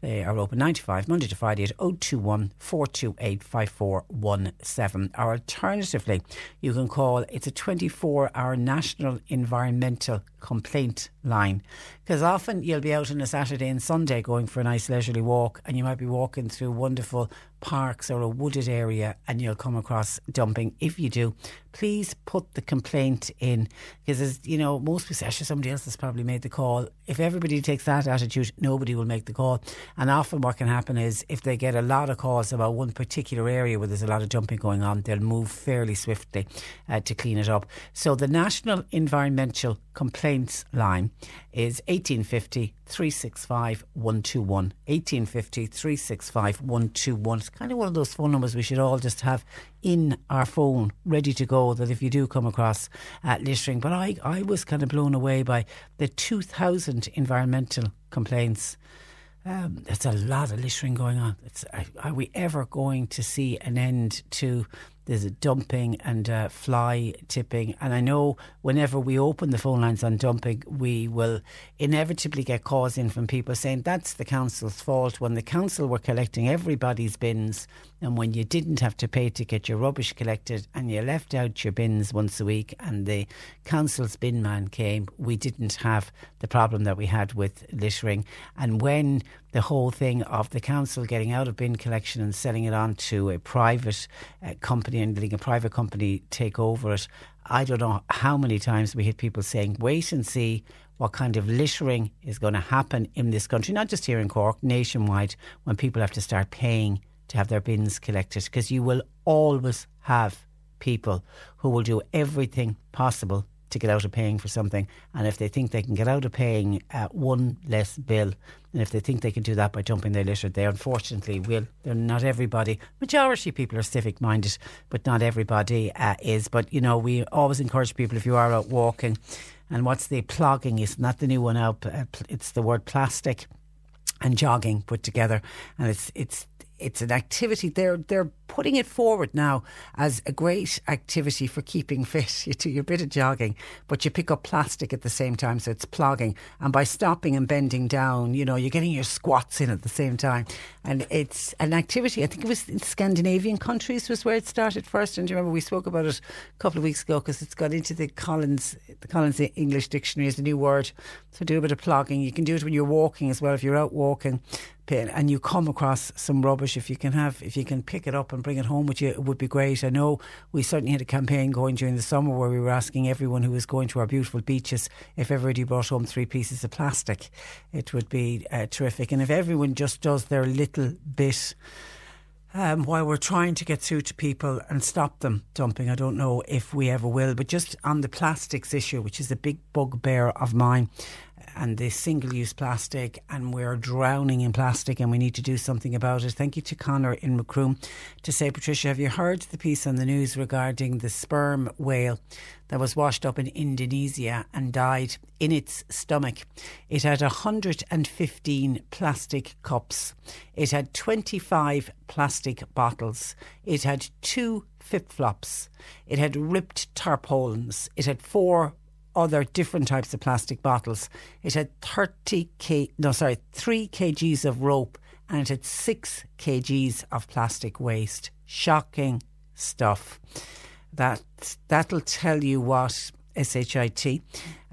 S3: They are open 95 Monday to Friday at 021 428 5417. Or alternatively, you can call it's a 24 hour national environmental complaint line because often you'll be out on a Saturday and Sunday going for a nice leisurely walk and you might be walking through wonderful parks or a wooded area and you'll come across dumping. If you do, please put the complaint in because, as you know, most people, somebody else has probably made the call. If everybody takes that attitude, nobody will make the call. And often what can happen is if they get a lot of calls about one particular area where there's a lot of dumping going on, they'll move fairly swiftly uh, to clean it up. So the National Environmental Complaints line is 1850 365 121. 1850 365 121. It's kind of one of those phone numbers we should all just have in our phone, ready to go, that if you do come across uh, littering. But I, I was kind of blown away by the 2,000 environmental complaints. Um, a lot of littering going on. It's, are we ever going to see an end to there's a dumping and fly tipping. And I know whenever we open the phone lines on dumping, we will inevitably get calls in from people saying that's the council's fault when the council were collecting everybody's bins and when you didn't have to pay to get your rubbish collected and you left out your bins once a week and the council's bin man came, we didn't have the problem that we had with littering. And when the whole thing of the council getting out of bin collection and selling it on to a private uh, company and letting a private company take over it, I don't know how many times we hit people saying, wait and see what kind of littering is going to happen in this country, not just here in Cork, nationwide, when people have to start paying to have their bins collected because you will always have people who will do everything possible to get out of paying for something. And if they think they can get out of paying uh, one less bill, and if they think they can do that by dumping their litter, they unfortunately will. They're not everybody. Majority people are civic minded, but not everybody uh, is. But you know, we always encourage people if you are out walking, and what's the plogging is not the new one out. Uh, it's the word plastic and jogging put together, and it's it's it's an activity. They're they're putting it forward now as a great activity for keeping fit. <laughs> You do your bit of jogging, but you pick up plastic at the same time, so it's plogging. And by stopping and bending down, you know, you're getting your squats in at the same time. And it's an activity. I think it was in Scandinavian countries was where it started first. And do you remember we spoke about it a couple of weeks ago because it's got into the Collins the Collins English Dictionary as a new word. So do a bit of plogging. You can do it when you're walking as well. If you're out walking and you come across some rubbish, if you can have, if you can pick it up and bring it home with you, it would be great. I know we certainly had a campaign going during the summer where we were asking everyone who was going to our beautiful beaches if everybody brought home three pieces of plastic. It would be uh, terrific. And if everyone just does their little bit, um, while we're trying to get through to people and stop them dumping. I don't know if we ever will, but just on the plastics issue, which is a big bugbear of mine, and the single use plastic, and we're drowning in plastic, and we need to do something about it. Thank you to Connor in Macroom. To say, Patricia, have you heard the piece on the news regarding the sperm whale that was washed up in Indonesia and died in its stomach? It had 115 plastic cups, it had 25 plastic bottles, it had two flip flops, it had ripped tarpaulins, it had four Oh, other different types of plastic bottles. It had 30 k no sorry 3 kgs of rope and it had 6 kgs of plastic waste. Shocking stuff. That that'll tell you what SHIT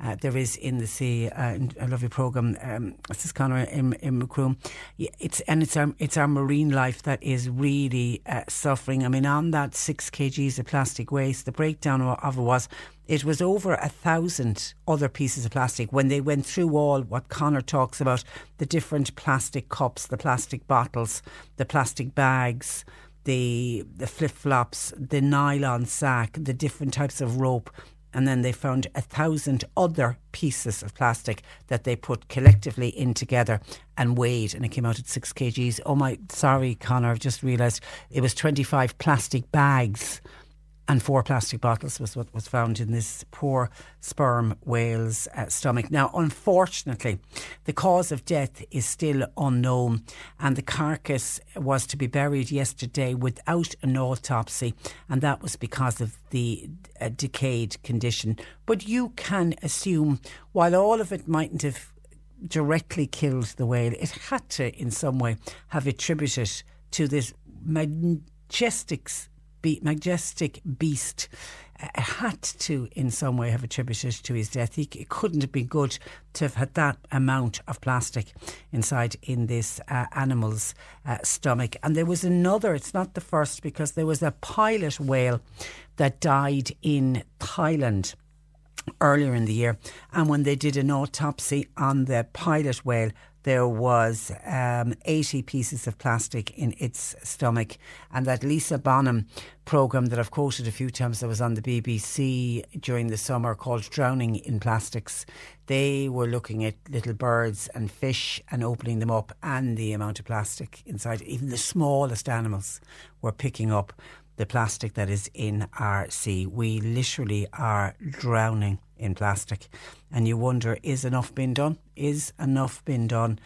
S3: uh, there is in the sea. Uh, a lovely program. Um, this is Connor in, in Macroom. It's and it's our it's our marine life that is really uh, suffering. I mean, on that six kgs of plastic waste, the breakdown of it was it was over a thousand other pieces of plastic when they went through all what Connor talks about the different plastic cups, the plastic bottles, the plastic bags, the the flip flops, the nylon sack, the different types of rope and then they found a thousand other pieces of plastic that they put collectively in together and weighed, and it came out at six kgs. Oh my, sorry, Connor, I've just realised it was 25 plastic bags and four plastic bottles was what was found in this poor sperm whale's uh, stomach. Now, unfortunately, the cause of death is still unknown, and the carcass was to be buried yesterday without an autopsy, and that was because of the uh, decayed condition. But you can assume, while all of it mightn't have directly killed the whale, it had to, in some way, have attributed to this majestic be- majestic beast uh, had to, in some way, have attributed to his death. He, it couldn't have been good to have had that amount of plastic inside in this uh, animal's uh, stomach. And there was another, it's not the first, because there was a pilot whale that died in Thailand earlier in the year. And when they did an autopsy on the pilot whale, there was um, 80 pieces of plastic in its stomach. And that Liz Bonnin programme that I've quoted a few times that was on the BBC during the summer called Drowning in Plastics, they were looking at little birds and fish and opening them up and the amount of plastic inside. Even the smallest animals were picking up the plastic that is in our sea. We literally are drowning in plastic. And you wonder, is enough been done? Is enough been done?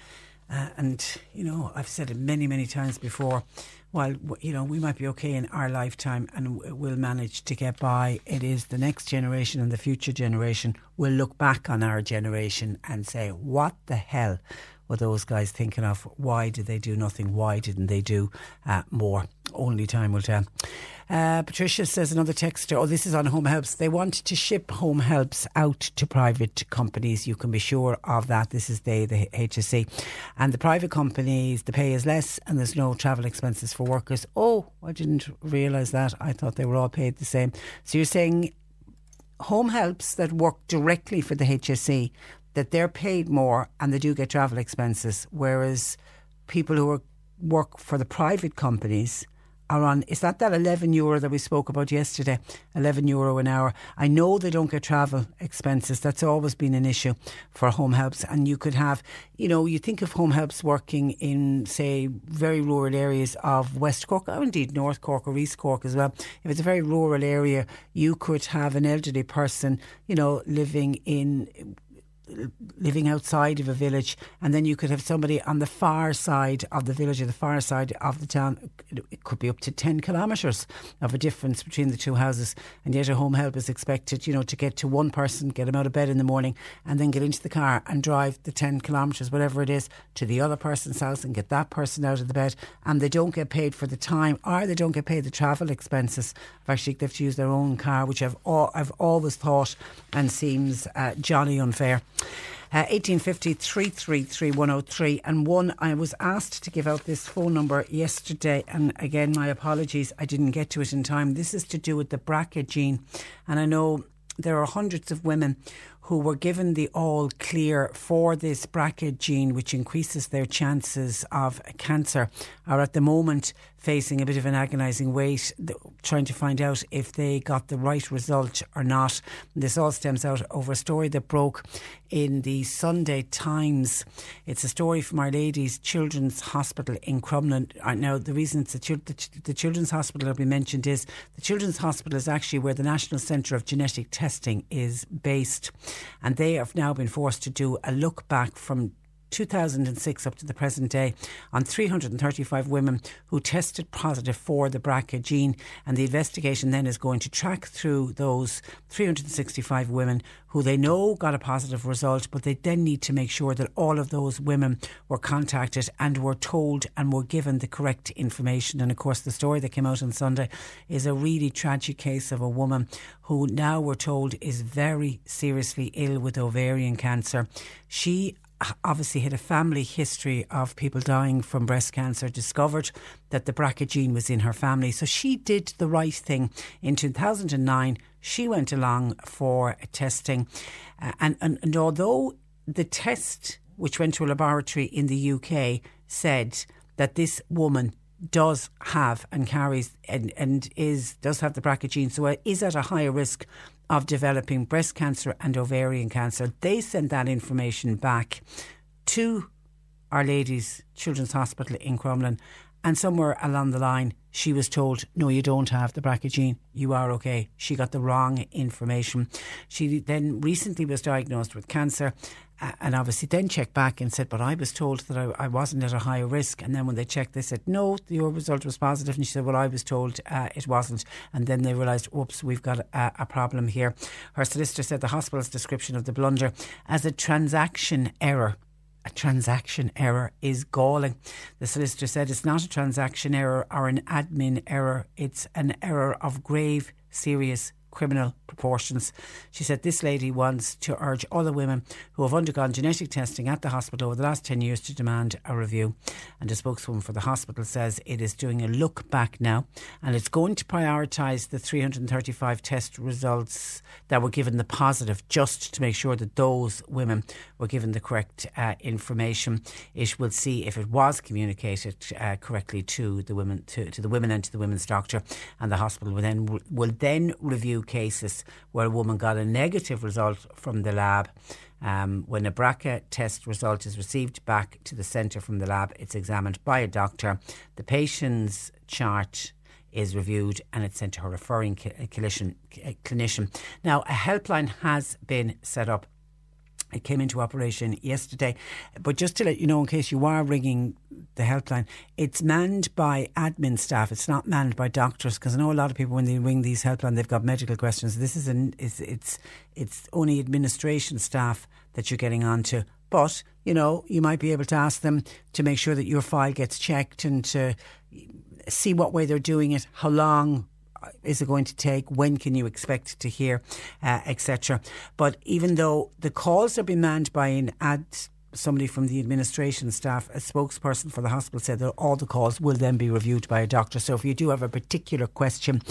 S3: Uh, and, you know, I've said it many, many times before. While, you know, we might be okay in our lifetime and we'll manage to get by, it is the next generation and the future generation will look back on our generation and say, what the hell were those guys thinking of? Why did they do nothing? Why didn't they do uh, more? Only time will tell. Uh, Patricia says another texter, oh, this is on Home Helps. They want to ship Home Helps out to private companies. You can be sure of that. This is they, the HSE, And the private companies, the pay is less and there's no travel expenses for workers. Oh, I didn't realise that. I thought they were all paid the same. So you're saying home helps that work directly for the HSE, that they're paid more and they do get travel expenses, whereas people who are, work for the private companies are on, is that that 11 euro that we spoke about yesterday? 11 euro an hour. I know they don't get travel expenses. That's always been an issue for home helps. And you could have, you know, you think of home helps working in, say, very rural areas of West Cork, or indeed North Cork or East Cork as well. If it's a very rural area, you could have an elderly person, you know, living in living outside of a village, and then you could have somebody on the far side of the village or the far side of the town. It could be up to 10 kilometres of a difference between the two houses, and yet a home help is expected, you know, to get to one person, get him out of bed in the morning, and then get into the car and drive the 10 kilometres, whatever it is, to the other person's house and get that person out of the bed, and they don't get paid for the time or they don't get paid the travel expenses. Actually, they have to use their own car, which I've, I've always thought and seems uh, jolly unfair. Uh, 1850 333 103 and one I was asked to give out this phone number yesterday. And again my apologies I didn't get to it in time. This is to do with the BRCA gene. And I know there are hundreds of women who were given the all clear for this BRCA gene, which increases their chances of cancer, are at the moment facing a bit of an agonising wait, trying to find out if they got the right result or not. This all stems out over a story that broke in the Sunday Times. It's a story from Our Lady's Children's Hospital in Crumlin. Uh, now, the reason the, the Children's Hospital that we mentioned is the Children's Hospital is actually where the National Centre of Genetic Testing is based. And they have now been forced to do a look back from 2006 up to the present day on 335 women who tested positive for the BRCA gene. And the investigation then is going to track through those 365 women who they know got a positive result, but they then need to make sure that all of those women were contacted and were told and were given the correct information. And of course, the story that came out on Sunday is a really tragic case of a woman who now we're told is very seriously ill with ovarian cancer. She obviously had a family history of people dying from breast cancer, discovered that the BRCA gene was in her family. So she did the right thing. In 2009, she went along for testing. Uh, and, and, and although the test, which went to a laboratory in the UK, said that this woman does have and carries and, and is does have the BRCA gene, so is at a higher risk of developing breast cancer and ovarian cancer. They sent that information back to Our Lady's Children's Hospital in Crumlin. And somewhere along the line, she was told, No, you don't have the BRCA gene. You are okay. She got the wrong information. She then recently was diagnosed with cancer and obviously then checked back and said, but I was told that I, I, wasn't at a higher risk. And then when they checked, they said, no, your result was positive. And she said, well, I was told uh, it wasn't. And then they realised, whoops, we've got a, a, problem here. Her solicitor said the hospital's description of the blunder as a transaction error. A transaction error is galling. The solicitor said it's not a transaction error or an admin error, it's an error of grave, serious criminal proportions. She said this lady wants to urge other women who have undergone genetic testing at the hospital over the last 10 years to demand a review. And a spokeswoman for the hospital says it is doing a look back now and it's going to prioritise the 335 test results that were given the positive just to make sure that those women were given the correct uh, information. It will see if it was communicated uh, correctly to the women to, to the women and to the women's doctor and the hospital will then will then review cases where a woman got a negative result from the lab. Um, when a BRCA test result is received back to the centre from the lab, it's examined by a doctor. The patient's chart is reviewed and it's sent to her referring clinician. Now, a helpline has been set up it came into operation yesterday. But just to let you know, in case you are ringing the helpline, it's manned by admin staff. It's not manned by doctors because I know a lot of people when they ring these helpline, they've got medical questions. This is an it's it's it's only administration staff that you're getting onto. But you know, you might be able to ask them to make sure that your file gets checked and to see what way they're doing it, how long is it going to take? When can you expect to hear, uh, etc. But even though the calls are being manned by an ad somebody from the administration staff, a spokesperson for the hospital said that all the calls will then be reviewed by a doctor. So if you do have a particular question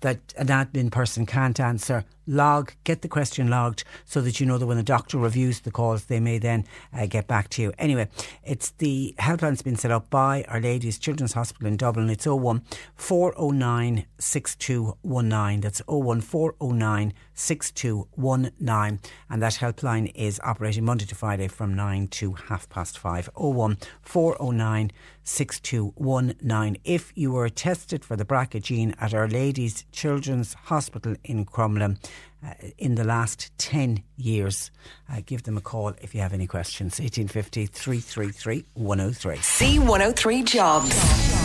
S3: that an admin person can't answer, log, get the question logged so that you know that when the doctor reviews the calls, they may then uh, get back to you. Anyway, it's the helpline's been set up by Our Lady's Children's Hospital in Dublin. It's 01 409 6219. That's 01 409 6219. And that helpline is operating Monday to Friday from 9 to half past 5. 01 409 6219. If you were tested for the BRCA gene at Our Lady's Children's Hospital in Crumlin uh, in the last 10 years, uh, give them a call if you have any questions. 1850 333 103.
S2: C103 Jobs.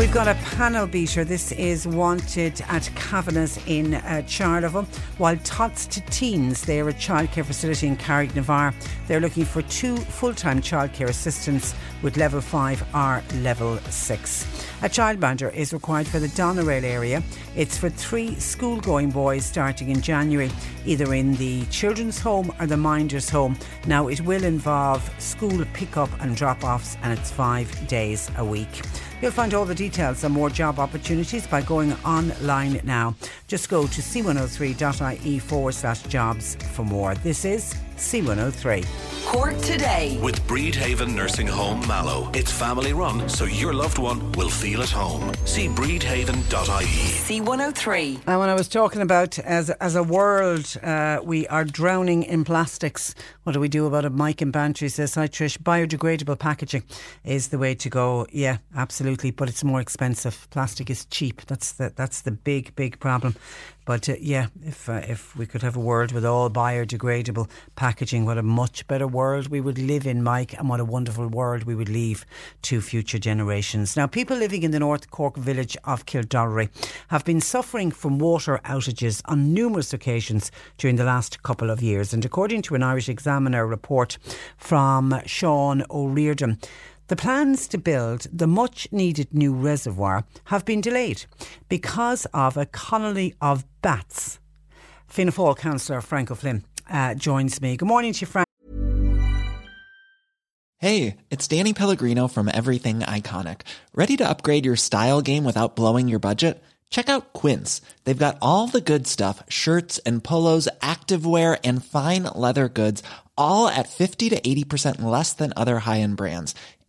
S3: We've got a panel beater. This is wanted at Kavanagh's in uh, Charleville. While Tots to Teens, they're a childcare facility in Carrignavar. They're looking for two full time childcare assistants with level 5 or level 6. A childminder is required for the Doneraile area. It's for three school going boys starting in January, either in the children's home or the minder's home. Now, it will involve school pick up and drop offs, and it's five days a week. You'll find all the details and more job opportunities by going online now. Just go to c103.ie forward slash jobs for more. This is C103.
S2: Cork today.
S5: With Bredhaven Nursing Home Mallow. It's family run, so your loved one will feel at home. See bredhaven.ie.
S2: C103.
S3: And when I was talking about as as a world, uh, we are drowning in plastics. What do we do about it? Mike in Bantry says, "Hi Trish, biodegradable packaging is the way to go." Yeah, absolutely, but it's more expensive. Plastic is cheap. That's the that's the big big problem. But uh, yeah, if uh, if we could have a world with all biodegradable packaging, what a much better world we would live in, Mike, and what a wonderful world we would leave to future generations. Now, people living in the North Cork village of Kildorrery have been suffering from water outages on numerous occasions during the last couple of years, and according to an Irish Examiner report from Sean O'Riordan. The plans to build the much needed new reservoir have been delayed because of a colony of bats. Fianna Fáil councillor Frank O'Flynn uh, joins me. Good morning to you, Frank.
S9: Hey, it's Danny Pellegrino from Everything Iconic. Ready to upgrade your style game without blowing your budget? Check out Quince. They've got all the good stuff shirts and polos, activewear, and fine leather goods, all at 50 to 80% less than other high end brands.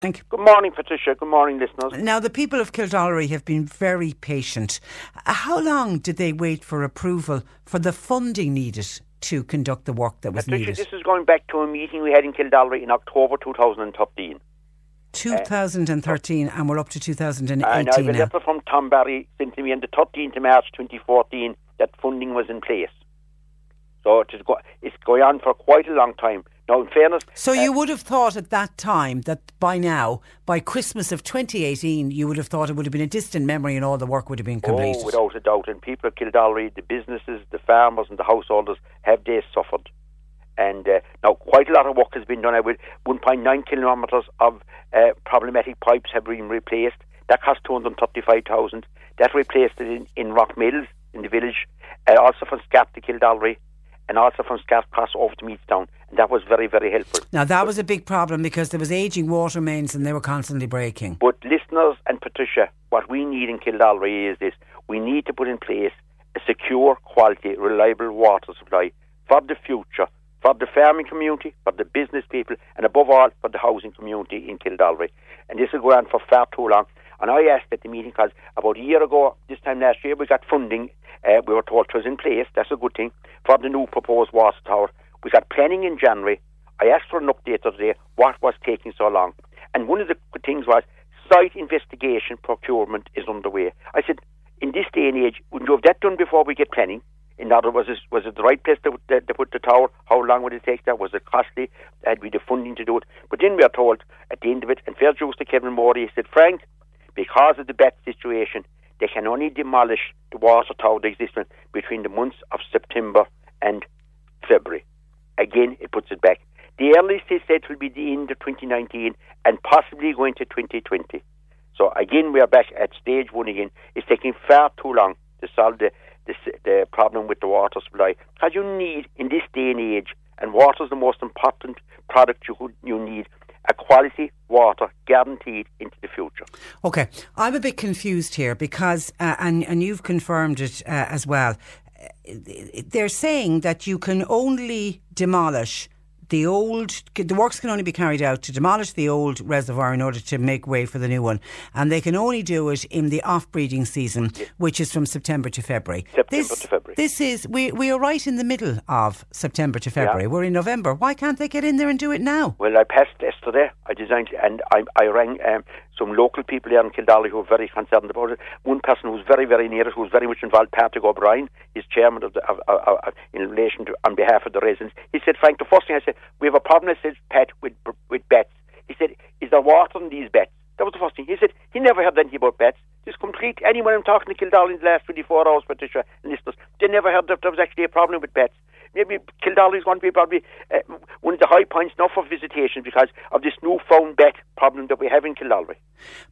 S3: Thank you.
S10: Good morning, Patricia. Good morning, listeners.
S3: Now, the people of Kildorrery have been very patient. Uh, How long did they wait for approval for the funding needed to conduct the work that was
S10: Patricia,
S3: needed?
S10: this is going back to a meeting we had in Kildorrery in October 2013.
S3: 2013, and we're up to 2018
S10: And I have a letter from Tom Barry sent to me on the 13th of March 2014 that funding was in place. So it is go- it's going on for quite a long time. Now, in fairness,
S3: So you would have thought at that time that by now, by Christmas of 2018, you would have thought it would have been a distant memory and all the work would have been completed.
S10: Oh, without a doubt. And people of Kildorrery, the businesses, the farmers, and the householders have they suffered. And uh, now, quite a lot of work has been done. I would 1.9 kilometres of uh, problematic pipes have been replaced. That cost 235,000. That replaced it in, in Rock Mills in the village, uh, also from Scap to Kildorrery, and also from Scap Cross over to Meadstown. And that was very, very helpful.
S3: Now that was a big problem because there was aging water mains and they were constantly breaking.
S10: But listeners and Patricia, what we need in Kildorrery is this. We need to put in place a secure, quality, reliable water supply for the future, for the farming community, for the business people, and above all, for the housing community in Kildorrery. And this will go on for far too long. And I asked at the meeting because about a year ago, this time last year, we got funding. Uh, we were told it was in place. That's a good thing for the new proposed water tower. We got planning in January. I asked for an update today. What was taking so long? And one of the things was site investigation procurement is underway. I said, in this day and age, wouldn't you have that done before we get planning? In other words, was it, the right place to, to, put the tower? How long would it take that? Was it costly? Had we the funding to do it? But then we are told at the end of it, and fair juice to Kevin Morey, he said, Frank, because of the bet situation, they can only demolish the water tower that exists between the months of September and February. Again, it puts it back. The earliest they said will be the end of 2019 and possibly going to 2020. So again, we are back at stage one again. It's taking far too long to solve the, the, the problem with the water supply. Because you need, in this day and age, and water is the most important product you, you need, a quality water guaranteed into the future.
S3: Okay, I'm a bit confused here because, uh, and, and you've confirmed it uh, as well, they're saying that you can only demolish the old, the works can only be carried out to demolish the old reservoir in order to make way for the new one. And they can only do it in the off breeding season, yeah. which is from September to February.
S10: September this, to February.
S3: This is, we, we are right in the middle of September to February. Yeah. We're in November. Why can't they get in there and do it now?
S10: Well, I passed yesterday. I designed, and I, I rang um, some local people here in Kildorrery who are very concerned about it. One person who's very, very near it, who's very much involved, Patrick O'Brien, is chairman of the, of, of, of, in relation to, on behalf of the residents. He said, Frank, the first thing I said, we have a problem, I said, Pat, with, with bets. He said, is there water in these bets? That was the first thing. He said he never heard anything about bets. This complete, anyone I'm talking to Kildorrery in the last 24 hours, Patricia, and listeners, they never heard that there was actually a problem with bets maybe Kildorrery is going to be probably uh, one of the high points now for visitation because of this newfound bet problem that we have in Kildorrery.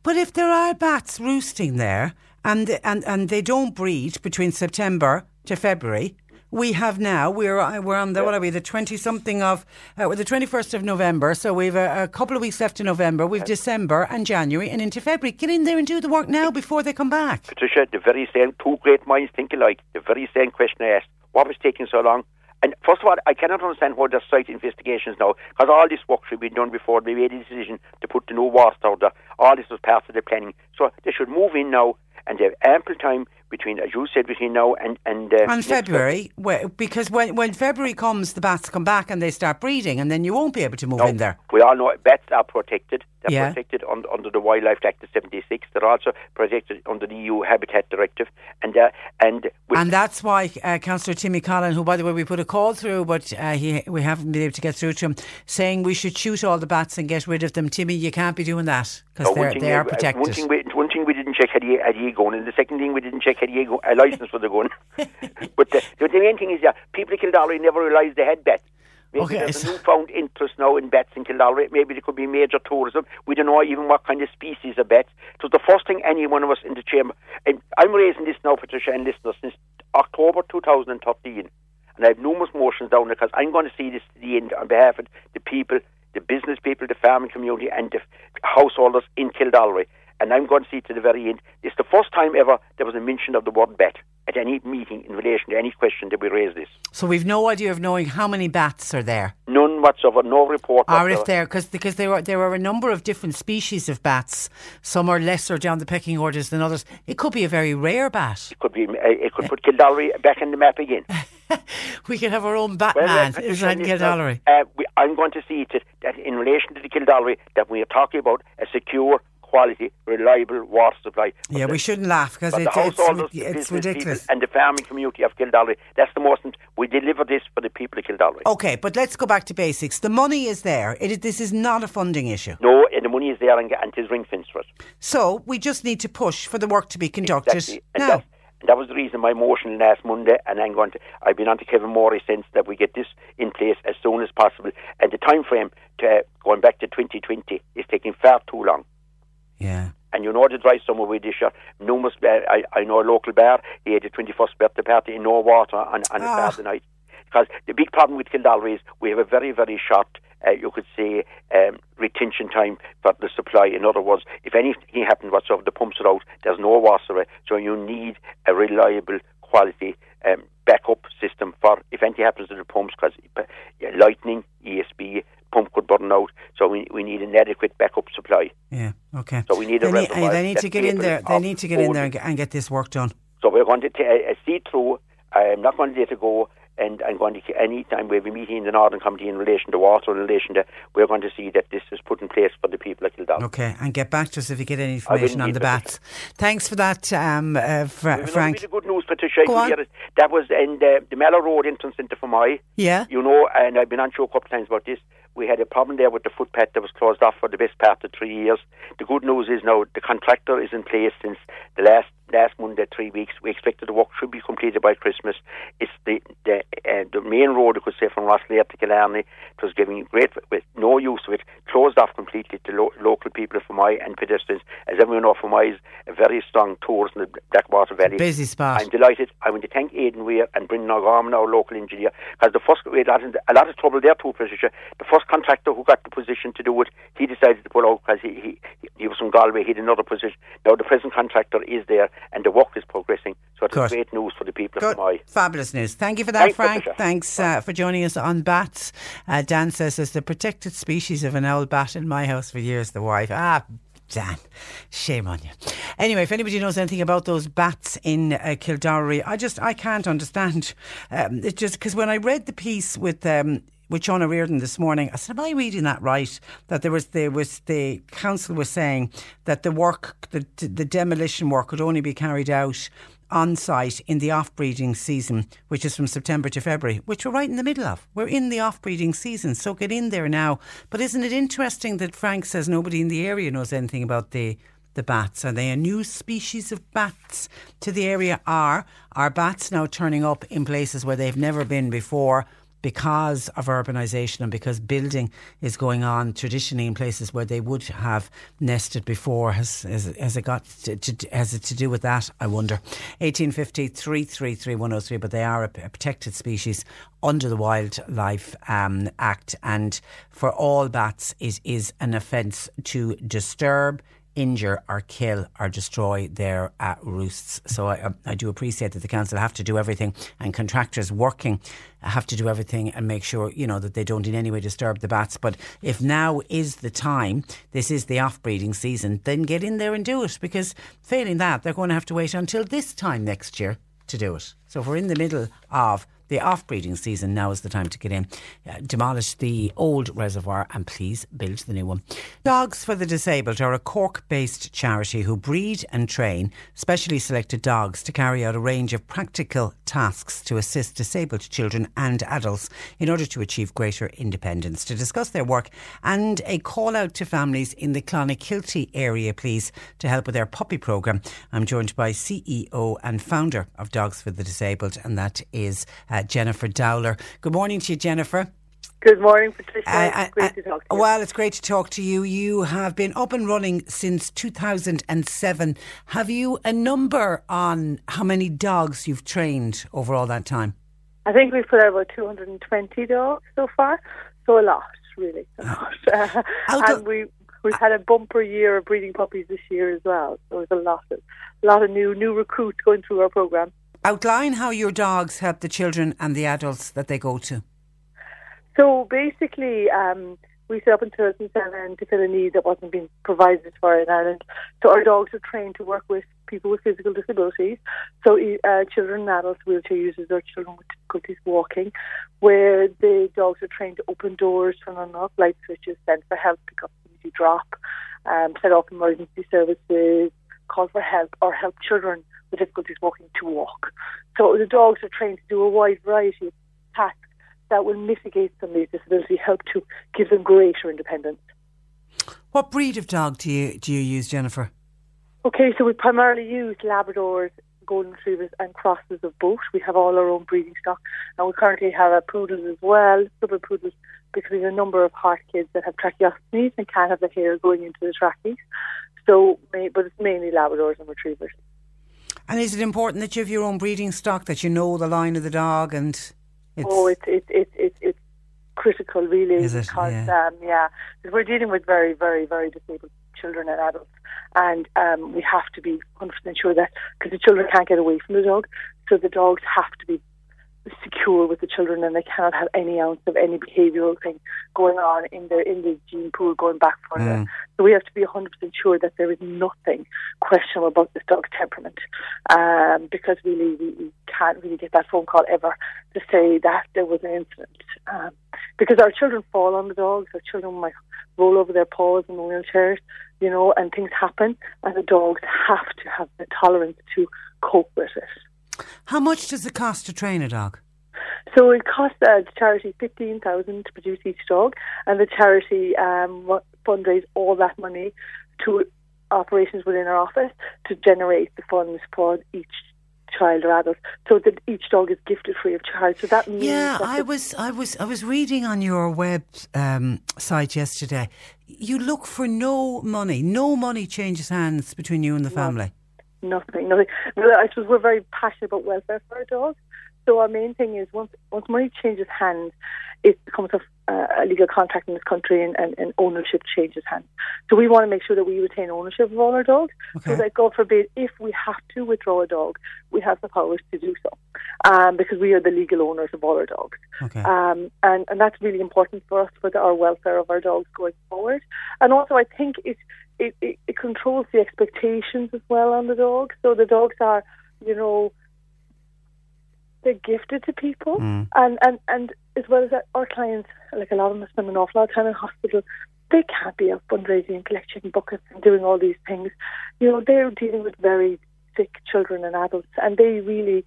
S3: But if there are bats roosting there and and and they don't breed between September to February, we have now we're uh, we're on the what are we the twenty something of uh, the twenty first of November. So we've a, a, couple of weeks left in November. We've December and January and into February. Get in there and do the work now before they come back.
S10: Patricia, the very same two great minds think alike. The very same question I asked: What was taking so long? And first of all, I cannot understand why there's site investigations now, because all this work should be done before they made a decision to put the new water there. All this was part of the planning. So they should move in now and they have ample time between, as you said, between now and and uh,
S3: and February, where, because when when February comes, the bats come back and they start breeding, and then you won't be able to move
S10: no,
S3: in there.
S10: We all know bats are protected. They're yeah. protected under, under the Wildlife Act of '76. They're also protected under the EU Habitat Directive, and uh, and
S3: and that's why uh, Councillor Timmy Collin, who by the way we put a call through, but uh, he we haven't been able to get through to him, saying we should shoot all the bats and get rid of them. Timmy, you can't be doing that because no, they are protected.
S10: One thing, we, one thing we didn't check had he, had he gone, and the second thing we didn't check had he go, a license for the gun. <laughs> but the, the, main thing is that people in Kildorrery never realised they had bets. Maybe okay, there's a newfound interest now in bets in Kildorrery. Maybe there could be major tourism. We don't know even what kind of species of bets. So the first thing any one of us in the chamber, and I'm raising this now, Patricia and listeners, since October 2013, and I have numerous motions down there because I'm going to see this to the end on behalf of the people, the business people, the farming community, and the householders in Kildorrery and I'm going to see to the very end. It's the first time ever there was a mention of the word bat at any meeting in relation to any question that we raise this.
S3: So we've no idea of knowing how many bats are there.
S10: None whatsoever, no report.
S3: Or if there, because because there are there are a number of different species of bats. Some are lesser down the pecking orders than others. It could be a very rare bat.
S10: It could be. Uh, it could put Kildorrery back in the map again. <laughs>
S3: we could have our own Batman well, uh, in Kildorrery.
S10: Uh, I'm going to see it that in relation to the Kildorrery that we are talking about a secure quality, reliable water supply.
S3: Yeah, we shouldn't laugh because it's, it's, it's ridiculous.
S10: And the farming community of Kildorrery, that's the most. We deliver this for the people of Kildorrery.
S3: Okay, but let's go back to basics. The money is there. It, this is not a funding issue.
S10: No, and the money is there and, and it is ring fenced for us.
S3: So we just need to push for the work to be conducted
S10: exactly. now. And that was the reason my motion last Monday, and I'm going to. I've been on to Kevin Morey since that we get this in place as soon as possible. And the time frame to uh, going back to 2020 is taking far too long.
S3: Yeah.
S10: And you know the dry summer we this year. Numerous, uh, I, I know a local bar. He had a 21st birthday party in no water on, on ah. a Saturday night. Because the big problem with Kildorrery is we have a very, very short, uh, you could say, um, retention time for the supply. In other words, if anything happens whatsoever, the pumps are out, there's no water. So you need a reliable quality um, backup system for if anything happens to the pumps, because uh, lightning, ESB, pump could burn out. So we, we need an adequate backup supply.
S3: Yeah, okay.
S10: So we need a
S3: they need, they need to get in there. They need to get in there and get, and get this work done.
S10: So we're going to t- uh, see through. I'm not going to let it go. and I'm going to any time we have a meeting in the Northern Committee in relation to water, in relation to we're going to see that this is put in place for the people of Kildorrery.
S3: Okay, and get back to us if you get any information on the bats. Thanks for that, um, uh, Fra- Frank.
S10: Really good news, Patricia.
S3: Go on.
S10: That was in the, the Mallow Road entrance into Fermoy.
S3: Yeah.
S10: You know, and I've been on show a couple of times about this. We had a problem there with the footpath that was closed off for the best part of three years. The good news is now the contractor is in place since the last last Monday, three weeks. We expected the work should be completed by Christmas. It's the the, uh, the main road, you could say, from Rosslare to Killarney. It was giving great, with no use of it, closed off completely to lo- local people of Fermoy and pedestrians. As everyone knows, Fermoy is a very strong tourist in the Blackwater Valley.
S3: Busy spot.
S10: I'm delighted. I want to thank Aidan Weir and Brendan O'Gorman, our local engineer, because the first we had a lot of trouble there too, Patricia. The first contractor who got the position to do it, he decided to pull out because he, he he was from Galway. He had another position. Now the present contractor is there, and the work is progressing. So it's great news for the people
S3: Good.
S10: of Fermoy.
S3: Fabulous news. Thank you for that,
S10: Thanks,
S3: Frank.
S10: Patricia.
S3: Thanks uh, for joining us on bats. Uh, Dan says there's the protected species of an owl bat in my house for years. The wife. Ah, Dan, shame on you. Anyway, if anybody knows anything about those bats in uh, Kildorrery, I just I can't understand. Um, it just because when I read the piece with. Um, with Shauna Reardon this morning, I said, "Am I reading that right? That there was there was the council was saying that the work, the the demolition work, could only be carried out on site in the off breeding season, which is from September to February, which we're right in the middle of. We're in the off breeding season, so get in there now. But isn't it interesting that Frank says nobody in the area knows anything about the the bats? Are they a new species of bats to the area? Are are bats now turning up in places where they've never been before? Because of urbanisation and because building is going on traditionally in places where they would have nested before. Has, has, has it got to, to, has it to do with that? I wonder. 1850 333 103, but they are a, a protected species under the Wildlife um, Act, and for all bats, it is an offence to disturb injure or kill or destroy their uh, roosts. So I, I do appreciate that the council have to do everything and contractors working have to do everything and make sure, you know, that they don't in any way disturb the bats. But if now is the time, this is the off breeding season, then get in there and do it because failing that, they're going to have to wait until this time next year to do it. So if we're in the middle of the off breeding season, now is the time to get in. Uh, demolish the old reservoir and please build the new one. Dogs for the Disabled are a Cork based charity who breed and train specially selected dogs to carry out a range of practical tasks to assist disabled children and adults in order to achieve greater independence. To discuss their work and a call out to families in the Clonakilty area, please, to help with their puppy programme, I'm joined by CEO and founder of Dogs for the Disabled, and that is uh, Jennifer Dowler. Good morning to you, Jennifer.
S11: Good morning, Patricia.
S3: Uh,
S11: it's great to talk to you.
S3: Well, it's great to talk to you. You have been up and running since 2007. Have you a number on how many dogs you've trained over all that time?
S11: I think we've put out about 220 dogs so far, so a lot, really. A lot. <laughs> Uh,
S3: Out
S11: and we, we've had a bumper year of breeding puppies this year as well, so there's a lot of, a lot of new, new recruits going through our programme.
S3: Outline how your dogs help the children and the adults that they go to.
S11: So basically, um, we set up in 2007 to fill a need that wasn't being provided for in Ireland. So our dogs are trained to work with people with physical disabilities, so uh, children and adults, wheelchair users, or children with difficulties walking, where the dogs are trained to open doors, turn on off light switches, send for help, pick up easy drop, um, set off emergency services, call for help, or help children with difficulties walking to walk. So the dogs are trained to do a wide variety of tasks that will mitigate some of these disabilities, help to give them greater independence.
S3: What breed of dog do you do you use, Jennifer?
S11: Okay, so we primarily use Labradors, Golden Retrievers, and crosses of both. We have all our own breeding stock, and we currently have a poodles as well, super poodles, because we have a number of heart kids that have tracheostomies and can't have the hair going into the trachees. So, but it's mainly Labradors and Retrievers.
S3: And is it important that you have your own breeding stock, that you know the line of the dog and it's
S11: oh, it's it's it's it's it's critical, really,
S3: Is it?
S11: because
S3: Yeah.
S11: um, yeah, we're dealing with very, very, very disabled children and adults, and um, we have to be 100 percent sure that because the children can't get away from the dog, so the dogs have to be secure with the children and they cannot have any ounce of any behavioural thing going on in the in the gene pool going back further.
S3: Mm.
S11: So we have to be 100% sure that there is nothing questionable about this dog's temperament um, because really we, we can't really get that phone call ever to say that there was an incident. Um, because our children fall on the dogs, our children might roll over their paws in the wheelchairs, you know, and things happen and the dogs have to have the tolerance to cope with it.
S3: How much does it cost to train a dog?
S11: So it costs uh, the charity fifteen thousand to produce each dog, and the charity um, fundraise all that money to operations within our office to generate the funds for each child or adult, so that each dog is gifted free of charge. So that means
S3: Yeah,
S11: that
S3: I was, I was, I was reading on your web um, site yesterday. You look for no money. No money changes hands between you and the family.
S11: Nothing, nothing. I suppose we're very passionate about welfare for our dogs. So our main thing is once once money changes hands, it becomes a, uh, a legal contract in this country, and, and, and ownership changes hands. So we want to make sure that we retain ownership of all our dogs, so that God forbid, if we have to withdraw a dog, we have the powers to do so, um, because we are the legal owners of all our dogs.
S3: Okay.
S11: Um, and, and that's really important for us for the, our welfare of our dogs going forward. And also, I think it, it, it, it controls the expectations as well on the dogs. So the dogs are, you know, they're gifted to people.
S3: Mm.
S11: And, and, and as well as that, our clients, like a lot of them spend an awful lot of time in hospital, they can't be out fundraising and collecting buckets and doing all these things. You know, they're dealing with very sick children and adults, and they really,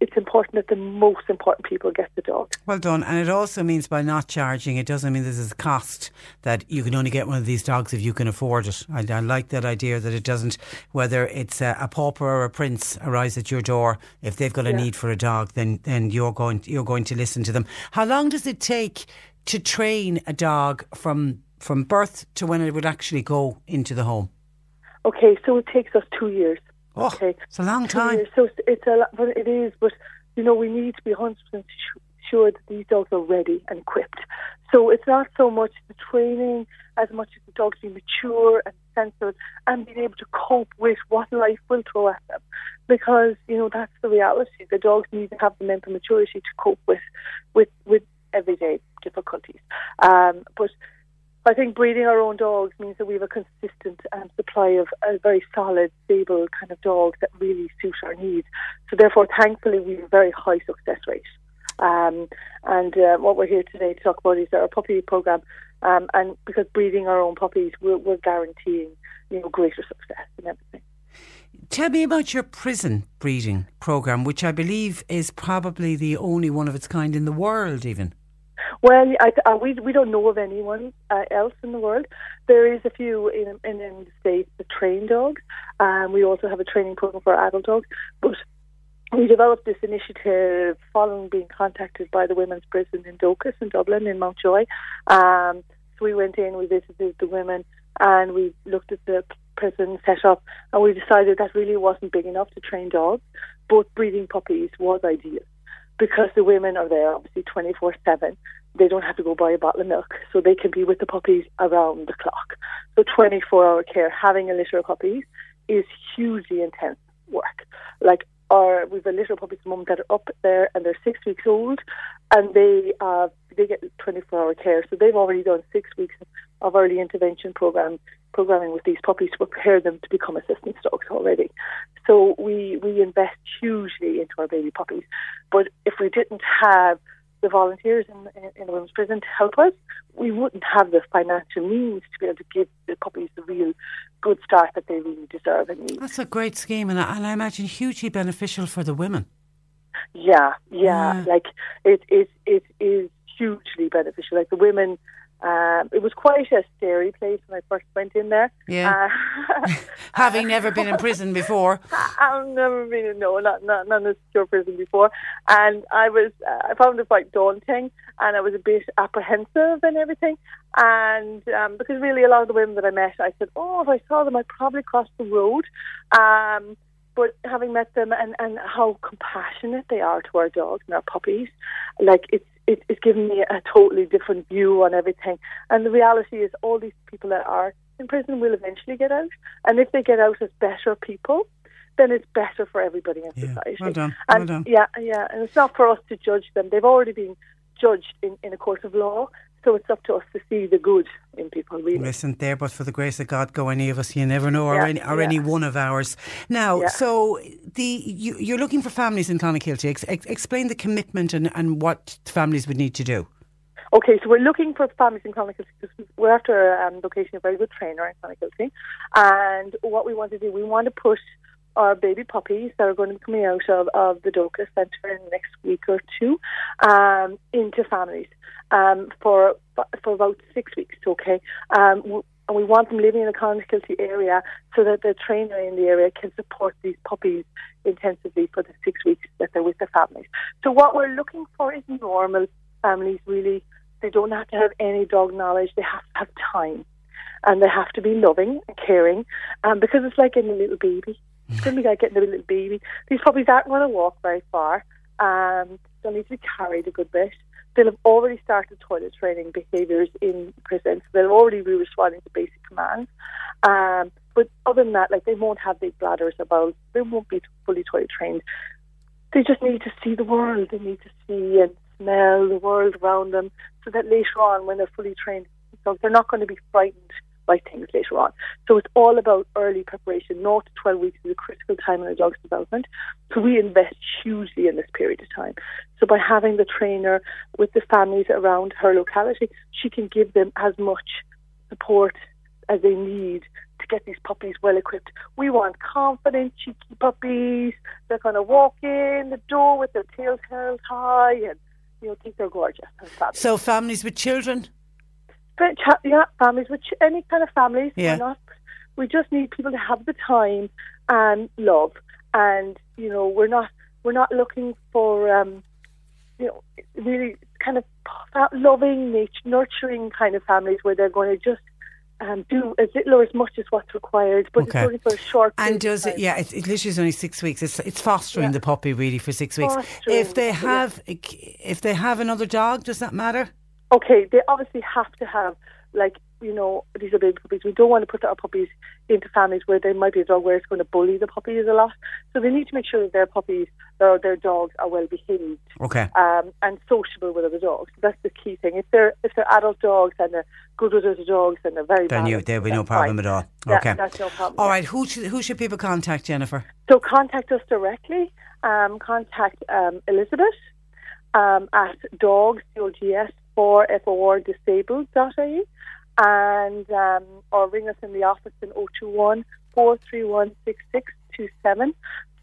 S11: it's important that the most important people get the dog.
S3: Well done. And it also means by not charging, it doesn't mean there's a cost that you can only get one of these dogs if you can afford it. I, I like that idea that it doesn't, whether it's a, a pauper or a prince arrives at your door, if they've got a
S11: Yeah.
S3: need for a dog, then, then you're going you're going to listen to them. How long does it take to train a dog from from birth to when it would actually go into the home?
S11: Okay, so it takes us two years.
S3: Oh,
S11: okay,
S3: it's a long time.
S11: years. So it's- a lot, but it is. But you know, we need to be hundred percent sure that these dogs are ready and equipped. So it's not so much the training as much as the dogs being mature and censored and being able to cope with what life will throw at them. Because you know that's the reality. The dogs need to have the mental maturity to cope with with with everyday difficulties. Um, but I think breeding our own dogs means that we have a consistent um, supply of a very solid, stable kind of dogs that really suit our needs. So therefore, thankfully, we have a very high success rate. Um, and uh, what we're here today to talk about is our puppy program. Um, and because breeding our own puppies, we're, we're guaranteeing you know greater success and everything.
S3: Tell me about your prison breeding program, which I believe is probably the only one of its kind in the world, even.
S11: Well, I, uh, we we don't know of anyone uh, else in the world. There is a few in in, in the states that train dogs. Um, we also have a training program for adult dogs, but we developed this initiative following being contacted by the women's prison in Dóchas in Dublin in Mountjoy. Um, so we went in, we visited the women, and we looked at the prison setup, and we decided that really wasn't big enough to train dogs, but breeding puppies was ideal because the women are there obviously 24 7 they don't have to go buy a bottle of milk so they can be with the puppies around the clock. So 24 hour care having a litter of puppies is hugely intense work. Like our we've a litter of puppies at the moment that are up there and they're six weeks old and they uh they get 24 hour care. So they've already done six weeks of early intervention program programming with these puppies to prepare them to become assistance dogs already so we we invest hugely into our baby puppies. But if we didn't have the volunteers in, in, in the women's prison to help us, we wouldn't have the financial means to be able to give the puppies the real good start that they really deserve and need.
S3: That's a great scheme, and I, and I imagine hugely beneficial for the women.
S11: Yeah, yeah,
S3: Yeah.
S11: like it it it is hugely beneficial. Like the women. Um, it was quite a scary place when I first went in there.
S3: Yeah.
S11: Uh, <laughs>
S3: Having never been in prison before. <laughs>
S11: I've never been in no, not not not in a secure prison before, and I was uh, I found it quite daunting, and I was a bit apprehensive and everything, and um, because really a lot of the women that I met, I said, oh, if I saw them, I'd probably cross the road, um, but having met them and and how compassionate they are to our dogs and our puppies, like it's it, it's given me a totally different view on everything, and the reality is all these people that are in prison will eventually get out, and if they get out as better people then it's better for everybody in
S3: Yeah,
S11: society.
S3: well done,
S11: And
S3: well done.
S11: yeah, yeah, and it's not for us to judge them. They've already been judged in, in a court of law, so it's up to us to see the good in people. Really.
S3: Listen, there, but for the grace of God, go any of us. You never know, or
S11: Yeah,
S3: any, or
S11: yeah.
S3: any one of ours. Now,
S11: Yeah.
S3: so the you, you're looking for families in Clonakilty. Ex- ex- explain the commitment and, and what families would need to do.
S11: Okay, so we're looking for families in Clonakilty because we're after a um, locating a very good trainer in Clonakilty. And what we want to do, we want to put our baby puppies that are going to be coming out of, of the Dóchas Centre in the next week or two um, into families um, for for about six weeks, okay? Um, w- and we want them living in the Clonakilty area so that the trainer in the area can support these puppies intensively for the six weeks that they're with their families. So what we're looking for is normal families, really. They don't have to have any dog knowledge. They have to have time. And they have to be loving and caring um, because it's like a little baby. It's to be like getting a little baby. These puppies aren't going to walk very far. Um, they'll need to be carried a good bit. They'll have already started toilet training behaviours in prison. So they'll already be responding to basic commands. Um, but other than that, like they won't have big bladders or bowels. They won't be fully toilet trained. They just need to see the world. They need to see and smell the world around them so that later on, when they're fully trained they're not going to be frightened by things later on. So it's all about early preparation. 0 to 12 weeks is a critical time in a dog's development. So we invest hugely in this period of time. So by having the trainer with the families around her locality, she can give them as much support as they need to get these puppies well equipped. We want confident, cheeky puppies. They're going to walk in the door with their tails held high and, you know, think they're gorgeous and.
S3: So, families with children.
S11: But families, with ch- any kind of families.
S3: Yeah.
S11: Not, we just need people to have the time and love, and you know, we're not we're not looking for um, you know, really kind of loving, nature, nurturing kind of families where they're going to just um, do as little or as much as what's required, but
S3: Okay.
S11: it's only for a short.
S3: And does it? Yeah, it, it literally is only six weeks. It's it's fostering
S11: Yeah.
S3: the puppy really for six weeks.
S11: Fostering
S3: If they
S11: the puppy, yeah.
S3: have, if they have another dog, does that matter?
S11: Okay, they obviously have to have like you know these are baby puppies. We don't want to put our puppies into families where there might be a dog where it's going to bully the puppies a lot. So they need to make sure that their puppies or their dogs are well behaved
S3: Okay.
S11: um, and sociable with other dogs. That's the key thing. If they're if they're adult dogs and they're good with other dogs and they're very
S3: Then you,
S11: balanced,
S3: there'll be no problem
S11: fine.
S3: at all.
S11: Yeah,
S3: okay.
S11: that's no problem.
S3: All right. Who should who should people contact, Jennifer?
S11: So contact us directly. Um, contact um, Elizabeth um, at dogs, D-O-G-S, for FOR disabled.ie and um, or ring us in the office in 021 431 6627.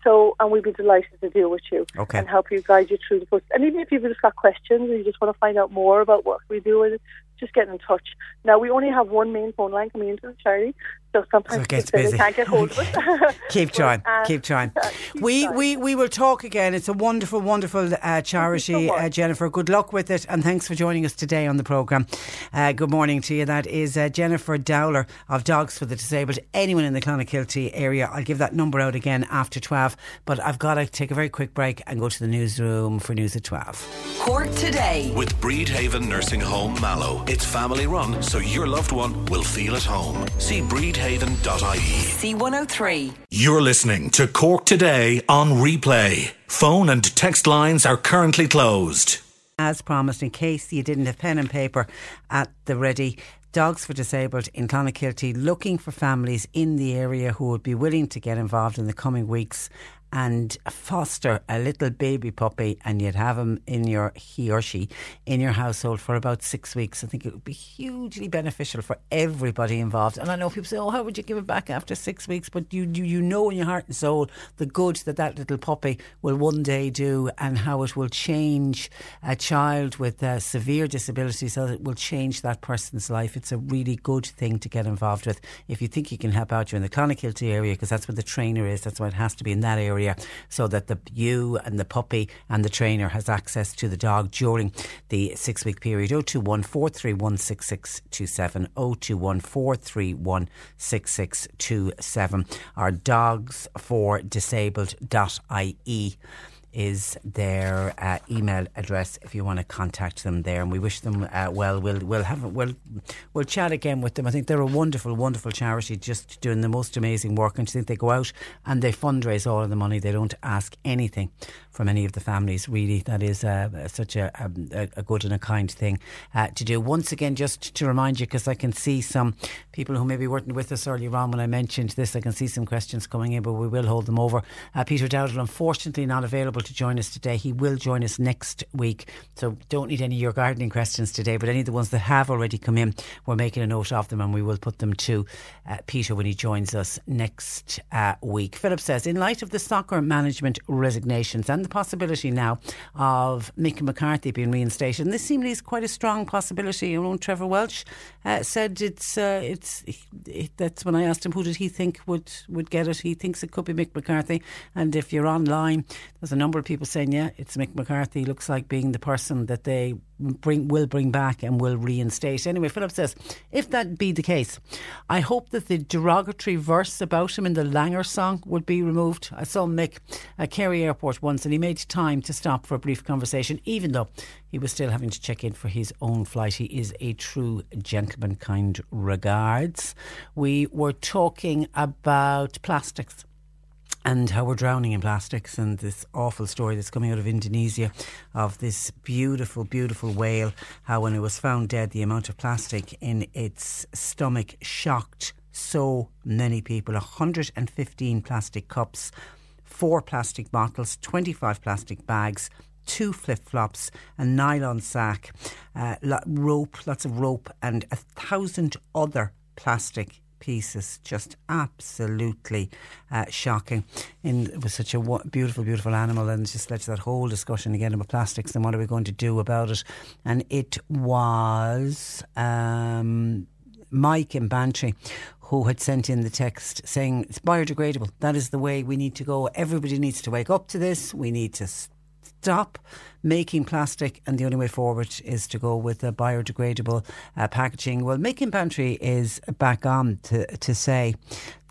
S11: So, and we'd be delighted to deal with you
S3: Okay.
S11: and help you guide you through the process. And even if you've just got questions and you just want to find out more about what we do, and just get in touch. Now, we only have one main phone line coming into the charity, so sometimes
S3: So it gets
S11: people
S3: busy.
S11: they can't get hold of us. <laughs>
S3: Keep <laughs>
S11: But,
S3: trying.
S11: um,
S3: keep trying.
S11: keep
S3: we,
S11: trying.
S3: we we will talk again. It's a wonderful, wonderful uh, charity,
S11: much.
S3: uh, Jennifer. Good luck with it, and thanks for joining us today on the programme. Uh, good morning to you. That is uh, Jennifer Dowler of Dogs for the Disabled. Anyone in the Clonakilty area, I'll give that number out again after 12, but I've got to take a very quick break and go to the newsroom for news at 12.
S2: Cork today.
S5: With Bredhaven Nursing Home Mallow. It's family run, so your loved one will feel at home. See bredhaven.ie.
S2: C103.
S12: You're listening to Cork Today on replay. Phone and text lines are currently closed.
S3: As promised, in case you didn't have pen and paper at the ready, Dogs for Disabled in Clonakilty looking for families in the area who would be willing to get involved in the coming weeks and foster a little baby puppy and you'd have him in your he or she in your household for about six weeks. I think it would be hugely beneficial for everybody involved. And I know people say, "Oh, how would you give it back after six weeks?" But you you, you know in your heart and soul the good that that little puppy will one day do and how it will change a child with uh, severe disabilities. So it will change that person's life. It's a really good thing to get involved with. If you think you can help out, you're in the Clonakilty area because that's where the trainer is. That's why it has to be in that area so that the you and the puppy and the trainer has access to the dog during the oh six week period. 021 431 6627 021 431 6627 or dogs for disabled.ie is their uh, email address if you want to contact them there. And we wish them uh, well. We'll we'll have we'll we'll chat again with them. I think they're a wonderful, wonderful charity, just doing the most amazing work. And I think they go out and they fundraise all of the money. They don't ask anything from any of the families. Really, that is uh, such a, a, a, good and a kind thing uh, to do. Once again, just to remind you, because I can see some people who maybe weren't with us earlier on when I mentioned this. I can see some questions coming in, but we will hold them over. Uh, Peter Dowdall, unfortunately, not available to join us today. He will join us next week. So don't need any of your gardening questions today, but any of the ones that have already come in, we're making a note of them and we will put them to uh, Peter when he joins us next uh, week. Philip says, in light of the soccer management resignations and the possibility now of Mick McCarthy being reinstated, this seemingly is quite a strong possibility. Your own Trevor Welch uh, said it's uh, it's it, that's when I asked him who did he think would would get it. He thinks it could be Mick McCarthy, and if you're online, there's a number of people saying, yeah, it's Mick McCarthy. Looks like being the person that they bring will bring back and will reinstate. Anyway, Philip says, if that be the case, I hope that the derogatory verse about him in the Langer song would be removed. I saw Mick at Kerry Airport once and he made time to stop for a brief conversation, even though he was still having to check in for his own flight. He is a true gentleman. Kind regards. We were talking about plastics and how we're drowning in plastics and this awful story that's coming out of Indonesia of this beautiful, beautiful whale, how when it was found dead, the amount of plastic in its stomach shocked so many people. 115 plastic cups, four plastic bottles, 25 plastic bags, two flip flops, a nylon sack, uh, rope, lots of rope, and a thousand other plastic pieces. Just absolutely uh, shocking. In, it was such a beautiful, beautiful animal, and just led to that whole discussion again about plastics and what are we going to do about it. And it was um, Mike in Bantry who had sent in the text saying it's biodegradable. That is the way we need to go. Everybody needs to wake up to this. We need to stop making plastic, and the only way forward is to go with a biodegradable uh, packaging. Well, Mike in Bantry is back on to, to say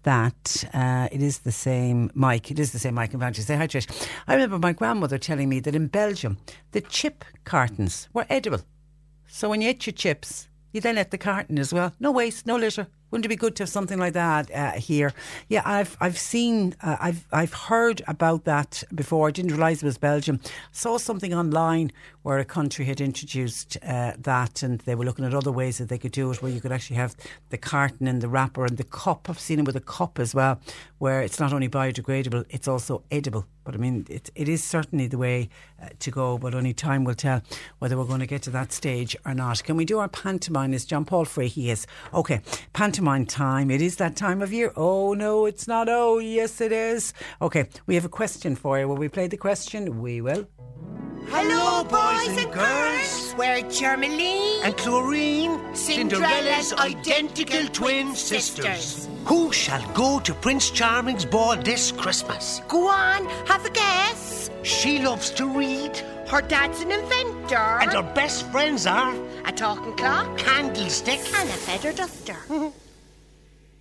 S3: that uh, it is the same Mike. It is the same Mike and Bantry. Say hi, Trish. I remember my grandmother telling me that in Belgium, the chip cartons were edible. So when you ate your chips, you then ate the carton as well. No waste, no litter. Wouldn't it be good to have something like that uh, here? Yeah, I've I've seen, uh, I've I've heard about that before. I didn't realise it was Belgium. Saw something online where a country had introduced uh, that, and they were looking at other ways that they could do it, where you could actually have the carton and the wrapper and the cup. I've seen it with a cup as well, where it's not only biodegradable, it's also edible. But I mean, it, it is certainly the way uh, to go, but only time will tell whether we're going to get to that stage or not. Can we do our pantomime? Is John Paul free? He is. Okay, pantomime time. It is that time of year. Oh, no, it's not. Oh, yes, it is. Okay, we have a question for you. Will we play the question? We will.
S13: Hello, boys and girls. We're Germaline
S14: and Chlorine,
S13: Cinderella's identical twin sisters.
S14: Who shall go to Prince Charming's ball this Christmas?
S13: Go on, have a guess.
S14: She loves to read.
S13: Her dad's an inventor.
S14: And her best friends are
S13: a talking clock,
S14: candlestick,
S13: and a feather duster. <laughs>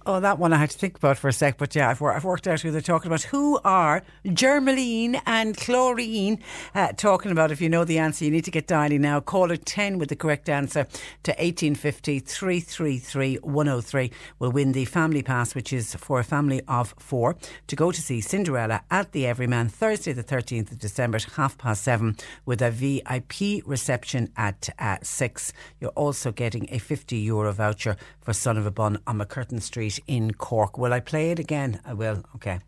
S3: Oh, that one I had to think about for a sec, but yeah, I've, I've worked out who they're talking about. Who are Germaline and Chlorine uh, talking about? If you know the answer, you need to get dialing now. Caller 10 with the correct answer to 1850 333 103 will win the family pass, which is for a family of four, to go to see Cinderella at the Everyman Thursday, the 13th of December at half past seven with a VIP reception at uh, six. You're also getting a 50 euro voucher for Son of a Bun on MacCurtain Street in Cork. Will I play it again? I will. Okay.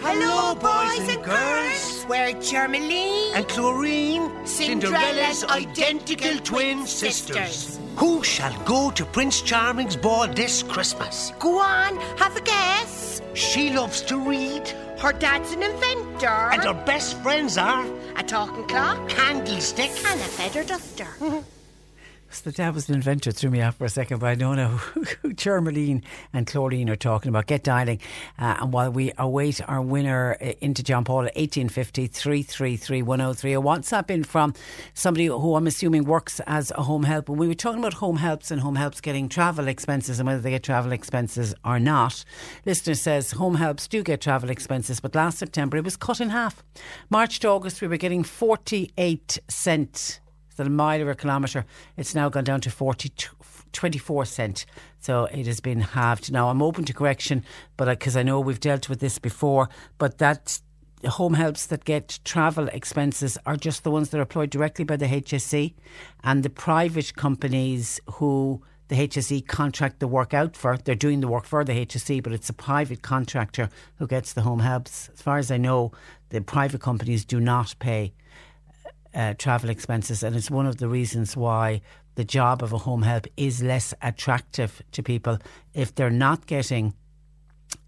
S13: Hello, boys and girls. We're Germaline
S14: and Chlorine,
S13: Cinderella's identical twin sisters.
S14: Who shall go to Prince Charming's ball this Christmas?
S13: Go on, have a guess.
S14: She loves to read.
S13: Her dad's an inventor.
S14: And her best friends are
S13: a talking clock,
S14: candlestick,
S13: and a feather duster. <laughs>
S3: So the an inventor threw me off for a second, but I don't know <laughs> who Germaline and Chlorine are talking about. Get dialing. Uh, and while we await our winner uh, into John Paul at 1850 333 103, a WhatsApp in from somebody who I'm assuming works as a home help. When we were talking about home helps and home helps getting travel expenses and whether they get travel expenses or not, listener says home helps do get travel expenses, but last September it was cut in half. March to August we were getting 48 cent a mile or a kilometre, it's now gone down to 40, 24 cent. So it has been halved. Now I'm open to correction, but because I, I know we've dealt with this before, but that home helps that get travel expenses are just the ones that are employed directly by the HSE and the private companies who the HSE contract the work out for. They're doing the work for the HSE, but it's a private contractor who gets the home helps. As far as I know, the private companies do not pay uh, travel expenses, and it's one of the reasons why the job of a home help is less attractive to people if they're not getting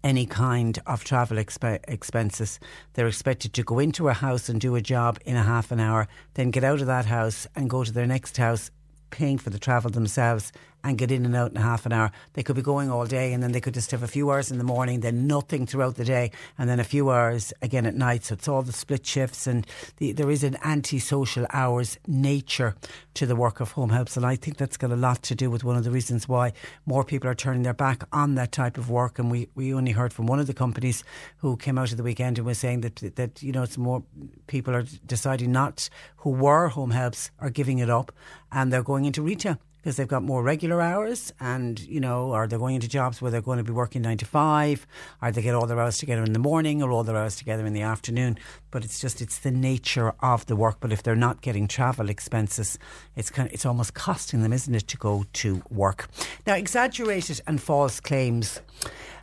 S3: any kind of travel exp- expenses. They're expected to go into a house and do a job in a half an hour, then get out of that house and go to their next house, paying for the travel themselves and get in and out in half an hour. They could be going all day and then they could just have a few hours in the morning, then nothing throughout the day, and then a few hours again at night. So it's all the split shifts, and the, there is an anti-social hours nature to the work of home helps, and I think that's got a lot to do with one of the reasons why more people are turning their back on that type of work. And we, we only heard from one of the companies who came out of the weekend and was saying that that you know it's more people are deciding not who were home helps are giving it up, and they're going into retail because they've got more regular hours and, you know, are they going into jobs where they're going to be working nine to five? Are they get all their hours together in the morning or all their hours together in the afternoon? But it's just, it's the nature of the work. But if they're not getting travel expenses, it's kind of, it's almost costing them, isn't it, to go to work? Now, exaggerated and false claims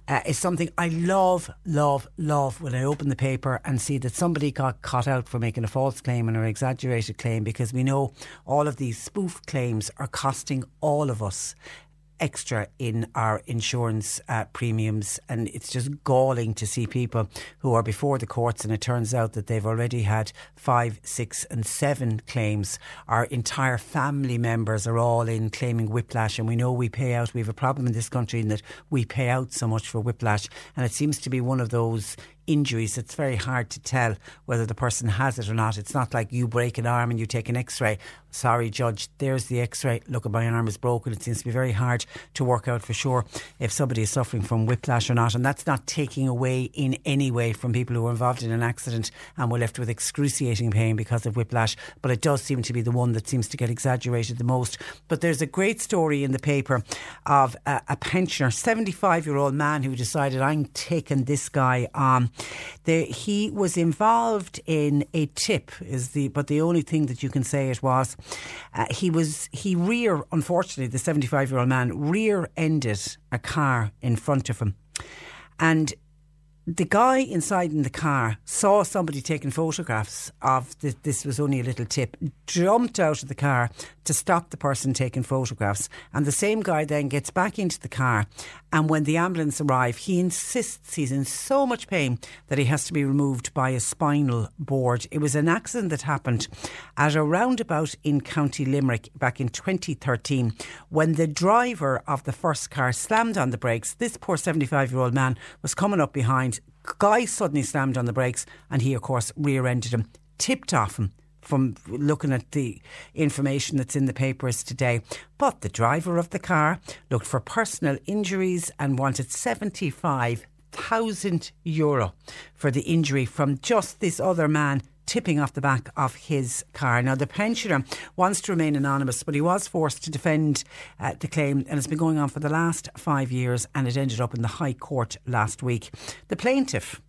S3: uh, is something I love, love, love when I open the paper and see that somebody got caught out for making a false claim and an exaggerated claim because we know all of these spoof claims are costing all of us extra in our insurance uh, premiums. And it's just galling to see people who are before the courts, and it turns out that they've already had five, six, and seven claims. Our entire family members are all in claiming whiplash, and we know we pay out. We have a problem in this country in that we pay out so much for whiplash, and it seems to be one of those injuries, it's very hard to tell whether the person has it or not. It's not like you break an arm and you take an x ray. Sorry, judge, there's the x ray. Look, at my arm is broken. It seems to be very hard to work out for sure if somebody is suffering from whiplash or not. And that's not taking away in any way from people who were involved in an accident and were left with excruciating pain because of whiplash. But it does seem to be the one that seems to get exaggerated the most. But there's a great story in the paper of a, a pensioner, 75 year old man who decided, I'm taking this guy on. The, he was involved in a tip, is the but the only thing that you can say it was uh, he was he rear unfortunately the seventy five year old man rear ended a car in front of him, and the guy inside in the car saw somebody taking photographs of the, this was only a little tip jumped out of the car to stop the person taking photographs. And the same guy then gets back into the car. And when the ambulance arrive he insists he's in so much pain that he has to be removed by a spinal board. It was an accident that happened at a roundabout in County Limerick back in 2013 when the driver of the first car slammed on the brakes. This poor 75 year old man was coming up behind. Guy suddenly slammed on the brakes and he, of course, rear ended him, tipped off him from looking at the information that's in the papers today. But the driver of the car looked for personal injuries and wanted 75,000 euro for the injury from just this other man tipping off the back of his car. Now, the pensioner wants to remain anonymous, but he was forced to defend uh, the claim, and it's been going on for the last five years, and it ended up in the High Court last week. The plaintiff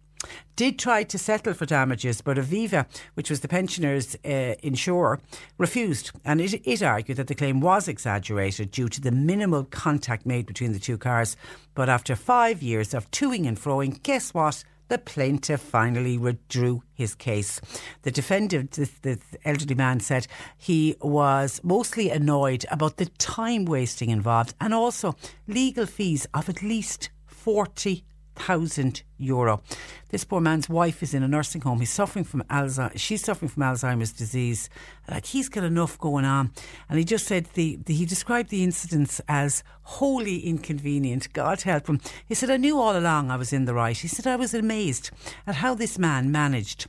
S3: did try to settle for damages, but Aviva, which was the pensioners' uh, insurer, refused. And it, it argued that the claim was exaggerated due to the minimal contact made between the two cars. But after five years of toing and froing, guess what? the plaintiff finally withdrew his case. The defendant, the, the elderly man, said he was mostly annoyed about the time wasting involved and also legal fees of at least 40 thousand euro. This poor man's wife is in a nursing home. He's suffering from Alzheimer's. She's suffering from Alzheimer's disease. Like he's got enough going on, and he just said the, the he described the incidents as wholly inconvenient. God help him. He said I knew all along I was in the right. He said I was amazed at how this man managed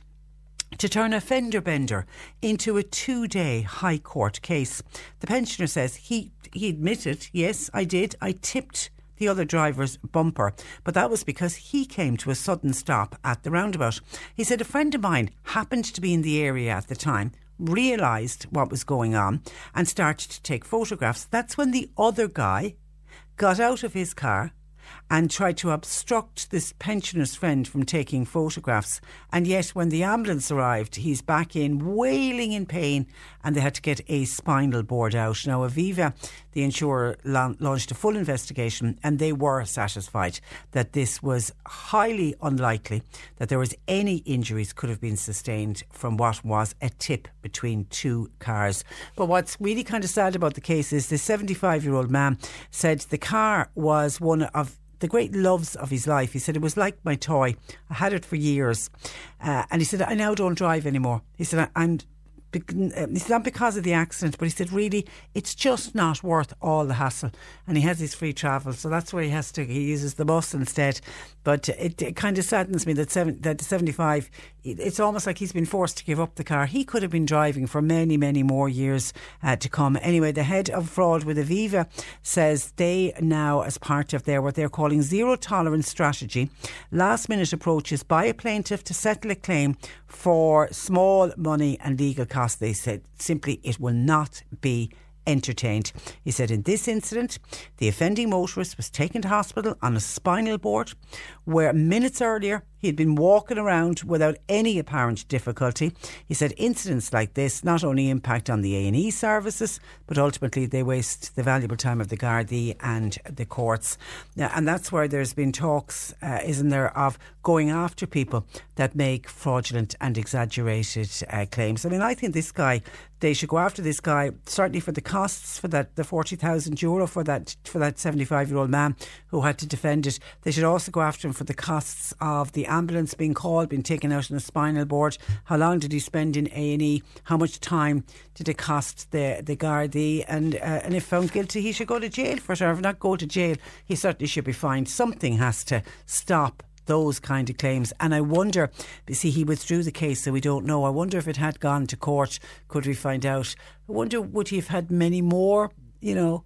S3: to turn a fender bender into a two day High Court case. The pensioner says he, he admitted, yes, I did. I tipped the other driver's bumper, but that was because he came to a sudden stop at the roundabout. He said a friend of mine happened to be in the area at the time. Realised what was going on and started to take photographs. That's when the other guy got out of his car and tried to obstruct this pensioner's friend from taking photographs. And yet, when the ambulance arrived, he's back in wailing in pain and they had to get a spinal board out. Now, Aviva, the insurer, la- launched a full investigation and they were satisfied that this was highly unlikely that there was any injuries could have been sustained from what was a tip between two cars. But what's really kind of sad about the case is the 75 year old man said the car was one of the great loves of his life. He said, It was like my toy. I had it for years. Uh, and he said, I now don't drive anymore. He said, I'm. It's not because of the accident, but he said, really, it's just not worth all the hassle. And he has his free travel, so that's where he has to. He uses the bus instead. But it, it kind of saddens me that seven, that seventy-five. It's almost like he's been forced to give up the car. He could have been driving for many, many more years uh, to come. Anyway, the head of fraud with Aviva says they now, as part of their what they're calling zero tolerance strategy, last minute approaches by a plaintiff to settle a claim for small money and legal costs. They said simply it will not be entertained. He said in this incident, the offending motorist was taken to hospital on a spinal board, where minutes earlier he had been walking around without any apparent difficulty. He said incidents like this not only impact on the A&E services, but ultimately they waste the valuable time of the Gardaí and the courts. And that's where there's been talks, uh, isn't there, of going after people that make fraudulent and exaggerated uh, claims. I mean, I think this guy, they should go after this guy certainly for the costs for that the forty thousand euro for that for that seventy five year old man who had to defend it. They should also go after him for the costs of the ambulance being called, being taken out on a spinal board. How long did he spend in A and E? How much time did it cost the the Gardaí? And uh, and if found guilty, he should go to jail for. Or if not go to jail, he certainly should be fined. Something has to stop those kind of claims. And I wonder, you see, he withdrew the case, so we don't know. I wonder if it had gone to court, could we find out? I wonder, would he have had many more, you know,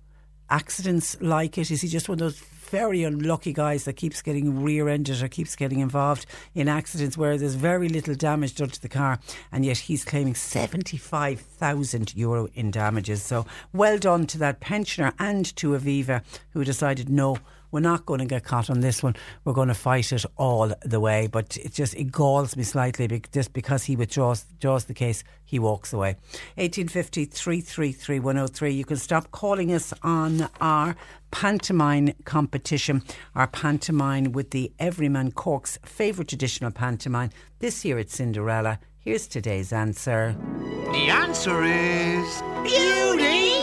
S3: accidents like it? Is he just one of those very unlucky guys that keeps getting rear-ended or keeps getting involved in accidents where there's very little damage done to the car and yet he's claiming 75,000 euro in damages. So well done to that pensioner and to Aviva who decided no we're not going to get caught on this one. We're going to fight it all the way. But it just it galls me slightly just because he withdraws draws the case, he walks away. 1850 333 103. You can stop calling us on our pantomime competition, our pantomime with the Everyman Cork's favourite traditional pantomime. This year it's Cinderella. Here's today's answer.
S14: The answer is beauty.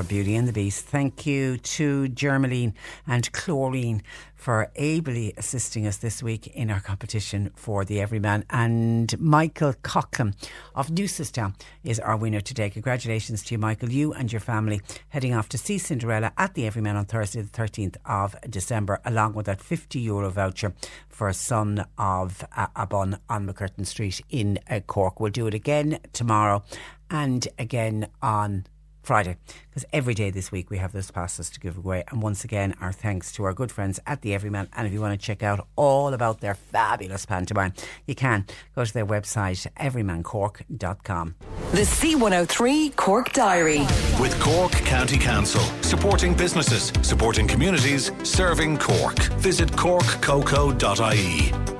S3: For Beauty and the Beast. Thank you to Germaline and Chlorine for ably assisting us this week in our competition for the Everyman. And Michael Coughlin of Newcestown is our winner today. Congratulations to you, Michael. You and your family heading off to see Cinderella at the Everyman on Thursday, the 13th of December, along with that 50 euro voucher for a son of uh, Abon on MacCurtain Street in uh, Cork. We'll do it again tomorrow and again on Friday, because every day this week we have those passes to give away. And once again, our thanks to our good friends at the Everyman. And if you want to check out all about their fabulous pantomime, you can go to their website, everymancork.com.
S2: The C103 Cork Diary.
S5: With Cork County Council, supporting businesses, supporting communities, serving Cork. Visit corkcoco.ie.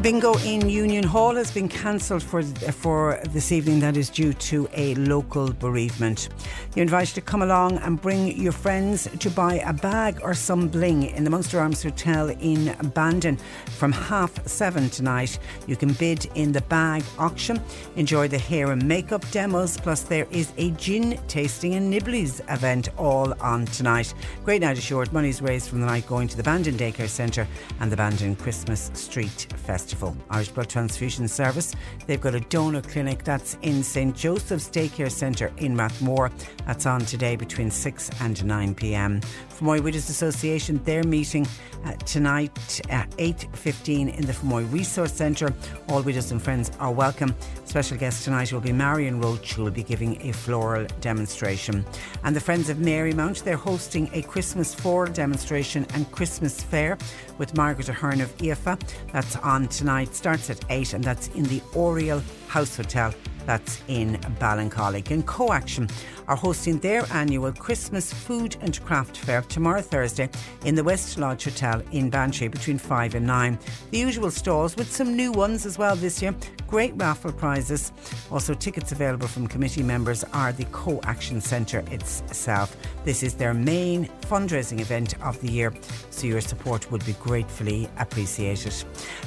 S3: The bingo in Union Hall has been cancelled for for this evening. That is due to a local bereavement. You're invited to come along and bring your friends to buy a bag or some bling in the Munster Arms Hotel in Bandon from half seven tonight. You can bid in the bag auction, enjoy the hair and makeup demos, plus there is a gin tasting and nibblies event all on tonight. Great night assured. Money's raised from the night going to the Bandon Daycare Centre and the Bandon Christmas Street Festival. Irish Blood Transfusion Service. They've got a donor clinic that's in St Joseph's Daycare Centre in Rathmore. That's on today between 6 and 9 pm. Fermoy Widows Association, they're meeting uh, tonight at 8.15 in the Fermoy Resource Centre. All widows and friends are welcome. Special guest tonight will be Marion Roach, who will be giving a floral demonstration. And the Friends of Marymount, they're hosting a Christmas floral demonstration and Christmas fair with Margaret Ahern of IFA. That's on tonight, starts at 8 and that's in the Oriel House Hotel that's in Ballincollig. And Co-Action are hosting their annual Christmas Food and Craft Fair tomorrow Thursday in the West Lodge Hotel in Bantry between 5 and 9. The usual stalls with some new ones as well this year. Great raffle prizes. Also, tickets available from committee members are the Co-Action Centre itself. This is their main fundraising event of the year, so your support would be gratefully appreciated.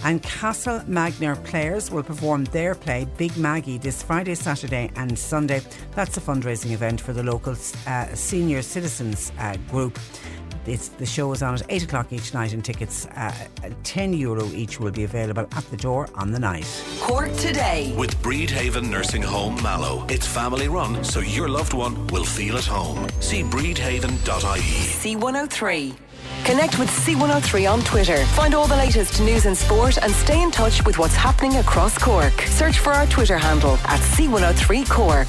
S3: And Castle Magner players will perform their play Big Maggie this Friday, Saturday, and Sunday. That's a fundraising event for the local uh, senior citizens uh, group. It's, the show is on at 8 o'clock each night, and tickets, uh, 10 euro each, will be available at the door on the night.
S2: Cork today.
S5: With Bredhaven Nursing Home Mallow. It's family run, so your loved one will feel at home. See bredhaven.ie.
S2: C103. Connect with C103 on Twitter. Find all the latest news and sport and stay in touch with what's happening across Cork. Search for our Twitter handle at C103 Cork.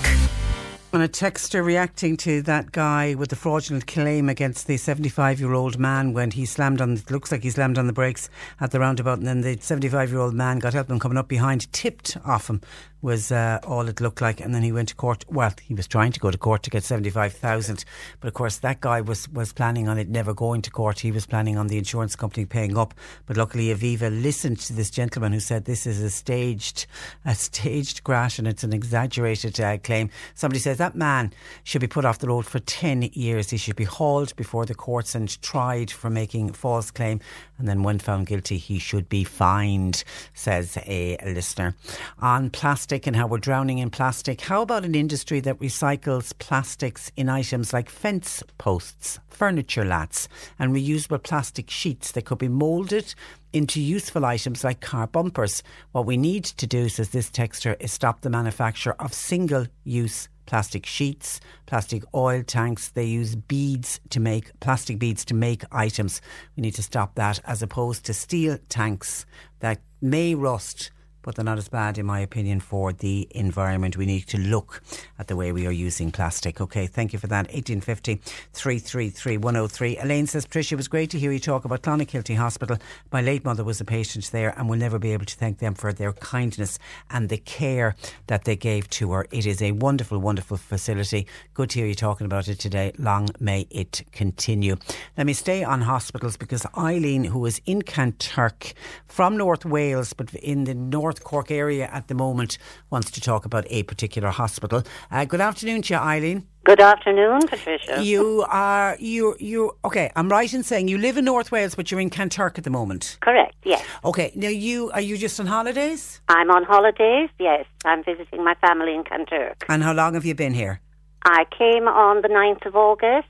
S3: On a texter reacting to that guy with the fraudulent claim against the 75 year old man when he slammed on, it looks like he slammed on the brakes at the roundabout, and then the 75 year old man got help and coming up behind, tipped off him, was uh, all it looked like. And then he went to court. Well, he was trying to go to court to get 75,000. But of course, that guy was, was planning on it never going to court. He was planning on the insurance company paying up. But luckily, Aviva listened to this gentleman who said this is a staged, a staged crash and it's an exaggerated uh, claim. Somebody says that man should be put off the road for 10 years. He should be hauled before the courts and tried for making false claim. And then when found guilty, he should be fined, says a listener. On plastic and how we're drowning in plastic, how about an industry that recycles plastics in items like fence posts, furniture lats, and reusable plastic sheets that could be moulded into useful items like car bumpers. What we need to do, says this texter, is stop the manufacture of single use plastic sheets, plastic oil tanks. They use beads to make plastic beads to make items. We need to stop that as opposed to steel tanks that may rust but they're not as bad, in my opinion, for the environment. We need to look at the way we are using plastic. Okay, thank you for that. 1850 333 103. Elaine says, Patricia, it was great to hear you talk about Clonakilty Hospital. My late mother was a patient there, and we'll never be able to thank them for their kindness and the care that they gave to her. It is a wonderful, wonderful facility. Good to hear you talking about it today. Long may it continue. Let me stay on hospitals because Eileen, who is in Kanturk from North Wales, but in the North Cork area at the moment, wants to talk about a particular hospital. Uh, good afternoon to you, Eileen.
S15: Good afternoon, Patricia.
S3: You are you you okay? I'm right in saying you live in North Wales, but you're in Kanturk at the moment.
S15: Correct. Yes.
S3: Okay. Now you are you just on holidays?
S15: I'm on holidays. Yes, I'm visiting my family in Kanturk.
S3: And how long have you been here?
S15: I came on the 9th of August.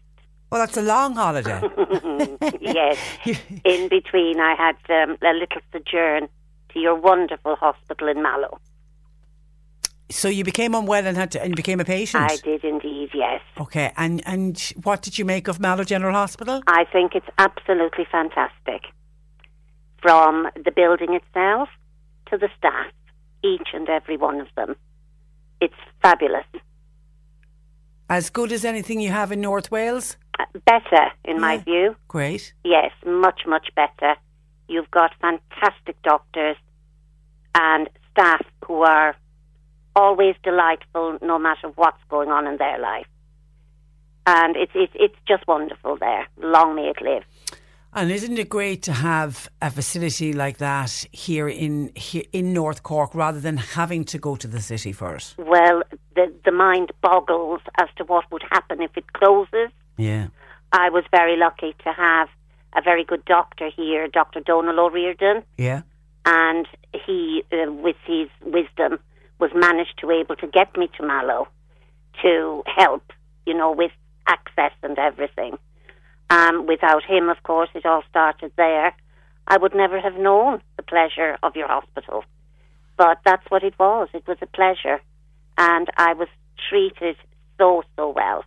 S3: Well, that's a long holiday. <laughs>
S15: yes. <laughs> in between, I had um, a little sojourn to your wonderful hospital in Mallow.
S3: So you became unwell and had to, and you became a patient.
S15: I did indeed, yes.
S3: Okay, and and what did you make of Mallow General Hospital?
S15: I think it's absolutely fantastic. From the building itself to the staff, each and every one of them. It's fabulous.
S3: As good as anything you have in North Wales?
S15: Uh, better, in my view.
S3: Great.
S15: Yes, much, much better. You've got fantastic doctors and staff who are always delightful no matter what's going on in their life. And it's, it's, it's just wonderful there. Long may it live.
S3: And isn't it great to have a facility like that here in here in North Cork rather than having to go to the city for it?
S15: Well, the the mind boggles as to what would happen if it closes.
S3: Yeah.
S15: I was very lucky to have a very good doctor here, Dr. Donal O'Riordan,
S3: Yeah.
S15: and he, uh, with his wisdom, was managed to able to get me to Mallow to help, you know, with access and everything. Um, without him, of course, it all started there. I would never have known the pleasure of your hospital. But that's what it was. It was a pleasure. And I was treated so, so well.